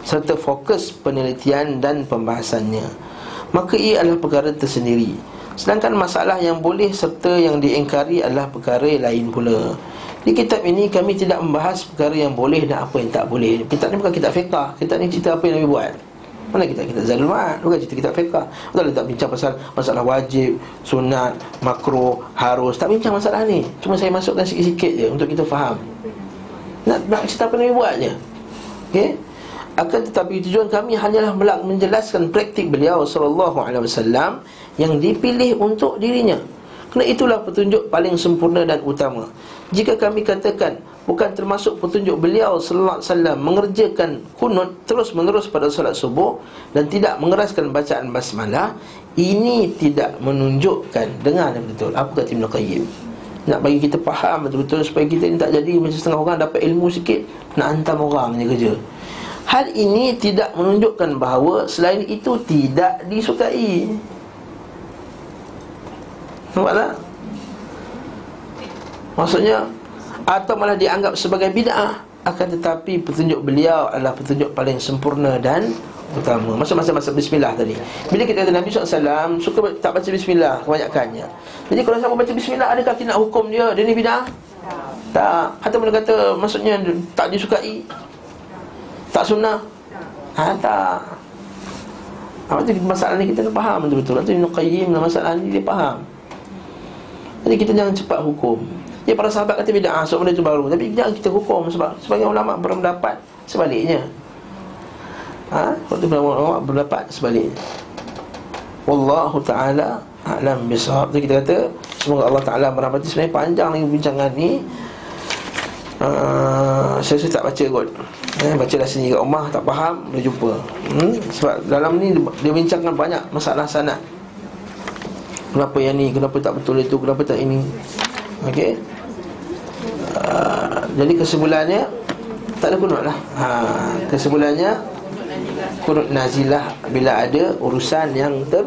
Serta fokus penelitian dan pembahasannya. Maka ia adalah perkara tersendiri. Sedangkan masalah yang boleh serta yang diingkari adalah perkara lain pula. Di kitab ini kami tidak membahas perkara yang boleh dan apa yang tak boleh. Kitab ni bukan kitab fiqah. Kitab ni cerita apa yang Nabi buat. Mana kita kita Zadul Ma'ad Bukan cerita kitab fiqah Betul tak bincang pasal Masalah wajib Sunat Makro Harus Tak bincang masalah ni Cuma saya masukkan sikit-sikit je Untuk kita faham Nak, nak cerita apa Nabi buat je Okay akan tetapi tujuan kami hanyalah menjelaskan praktik beliau sallallahu alaihi wasallam yang dipilih untuk dirinya. Kerana itulah petunjuk paling sempurna dan utama. Jika kami katakan bukan termasuk petunjuk beliau sallallahu alaihi wasallam mengerjakan kunut terus menerus pada solat subuh dan tidak mengeraskan bacaan basmalah ini tidak menunjukkan dengar betul apa kata Ibn Qayyim nak bagi kita faham betul-betul supaya kita ni tak jadi macam setengah orang dapat ilmu sikit nak hantam orang je kerja hal ini tidak menunjukkan bahawa selain itu tidak disukai. Nampak tak? Maksudnya atau malah dianggap sebagai bid'ah akan tetapi petunjuk beliau adalah petunjuk paling sempurna dan utama. Masa-masa masa bismillah tadi. Bila kita kata Nabi SAW suka tak baca bismillah kebanyakannya. Jadi kalau siapa baca bismillah adakah kita nak hukum dia? Dia ni bid'ah? Tak. Atau boleh kata maksudnya tak disukai tak sunnah? Ha, tak. Apa tu masalah ni kita kena faham betul-betul. Itu Ibn Qayyim masalah ni dia faham. Jadi kita jangan cepat hukum. Ya para sahabat kata bid'ah So benda itu baru. Tapi jangan kita hukum Sebab sebagai ulama berpendapat Sebaliknya. Ha? Waktu ulama berpendapat sebaliknya. Wallahu ta'ala A'lam bisawab Jadi kita kata Semoga Allah ta'ala merahmati. Sebenarnya panjang lagi bincangan ni. Uh, Saya rasa tak baca kot eh, Baca dah sendiri kat rumah Tak faham Boleh jumpa. Hmm? Sebab dalam ni Dia bincangkan banyak masalah sanat Kenapa yang ni Kenapa tak betul itu Kenapa tak ini. Okey? Uh, Jadi kesimpulannya Tak ada kunut lah. Ha, Kesimpulannya Kunut nazilah Bila ada urusan yang ter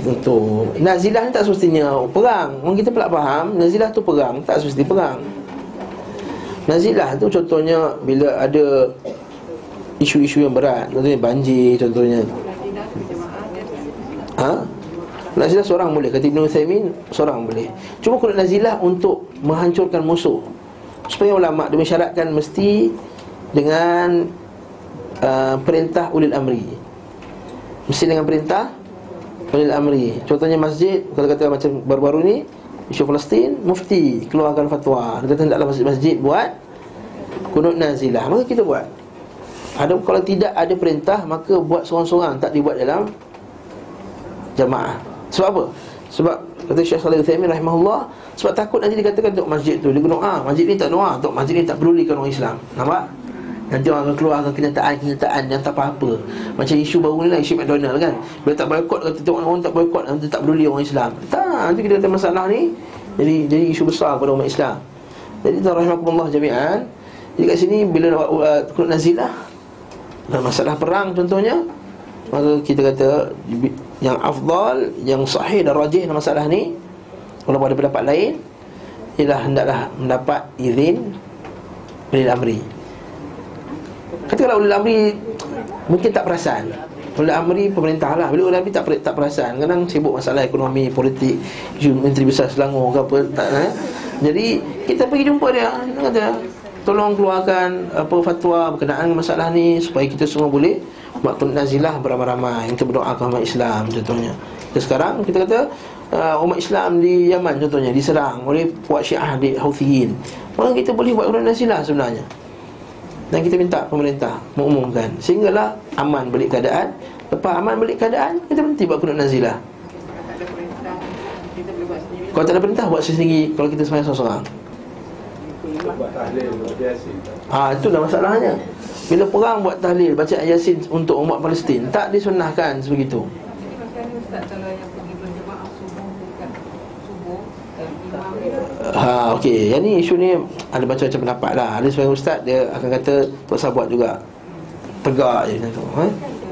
Tentu Nazilah ni tak semestinya perang. Orang kita pula faham Nazilah tu perang Tak semesti perang Nazilah tu contohnya Bila ada Isu-isu yang berat. Contohnya banjir contohnya. Ha? Nazilah seorang boleh. Kata Ibn Uthaymin Seorang boleh. Cuma kunut nazilah untuk Menghancurkan musuh. Supaya ulama' Dia mensyaratkan mesti Dengan uh, Perintah ulil amri. Mesti dengan perintah Ulil amri. Contohnya masjid Kalau kata macam baru-baru ni Isu Palestin Mufti keluarkan fatwa. Dia kata hendaklah masjid-masjid buat Kunut nazilah. Maka kita buat. Ada, Kalau tidak ada perintah Maka buat seorang-seorang. Tak dibuat dalam Jamaah. Sebab apa? Sebab kata Syekh Salih Uthaymin rahimahullah Sebab takut nanti dikatakan Untuk masjid tu Dia kena ah, masjid ni tak doa Untuk masjid ni tak pedulikan orang Islam. Nampak? Nanti orang akan keluarkan kenyataan-kenyataan yang tak apa-apa Macam isu baru ni lah, isu McDonald kan. Bila tak boykot, kata tengok orang tak boykot Nanti tak peduli orang Islam. Tak, nanti kita kata masalah ni Jadi jadi isu besar kepada umat Islam. Jadi tuan rahimahkumullah jami'an Jadi kat sini bila uh, kunut nazilah masalah perang contohnya Maka kita kata Yang afdal, yang sahih dan rajih dalam masalah ni Walaupun ada pendapat lain Ialah hendaklah mendapat izin Bila amri Kata kalau ulil amri Mungkin tak perasan. Ulil amri pemerintah lah. Bila ulil amri tak, tak perasan Kadang sibuk masalah ekonomi, politik Menteri Besar Selangor ke apa tak, eh? Jadi kita pergi jumpa dia. Dia kata Tolong keluarkan apa fatwa berkenaan masalah ni Supaya kita semua boleh Buat nazilah beramai-ramai Kita berdoa ke umat Islam contohnya. Kita sekarang kita kata uh, Umat Islam di Yaman contohnya Diserang oleh puak syiah di Houthiyin Maka kita boleh buat nazilah sebenarnya dan kita minta pemerintah mengumumkan. Sehinggalah aman balik keadaan. Lepas aman balik keadaan Kita berhenti buat kunut nazilah. Kalau tak ada perintah buat sendiri Kalau kita semayang seorang-seorang. Ha, dah masalahnya. Bila perang buat tahlil Baca ayat yasin untuk umat Palestin Tak disunahkan sebegitu. Ustaz Kalau yang pergi berjemaah subuh Dekat subuh Dan imam dia Ha okey, yang ni isu ni ada macam-macam pendapat lah. Ada sebagian ustaz dia akan kata tak usah buat juga. Tegak je macam tu, ha?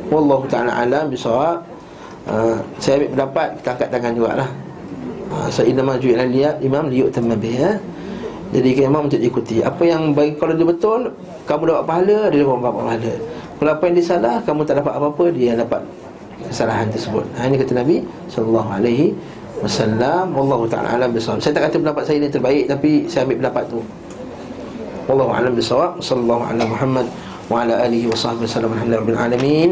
Wallahu taala alam bisawab. Uh, saya ambil pendapat kita angkat tangan jugalah. Ha, so inna ma ju'ila liyat imam liyut tamabih ya. Jadi ke imam untuk diikuti. Apa yang bagi kalau dia betul, kamu dapat pahala, dia dapat pahala. Kalau apa yang dia salah, kamu tak dapat apa-apa, dia dapat kesalahan tersebut. Ha, ini kata Nabi sallallahu alaihi wasallam wallahu taala alam bisawab. Saya tak kata pendapat saya ini terbaik tapi saya ambil pendapat tu. Wallahu alam bisawab. Sallallahu ala Muhammad wa ala alihi wa sahbihi wasallam alhamdulillahi alamin.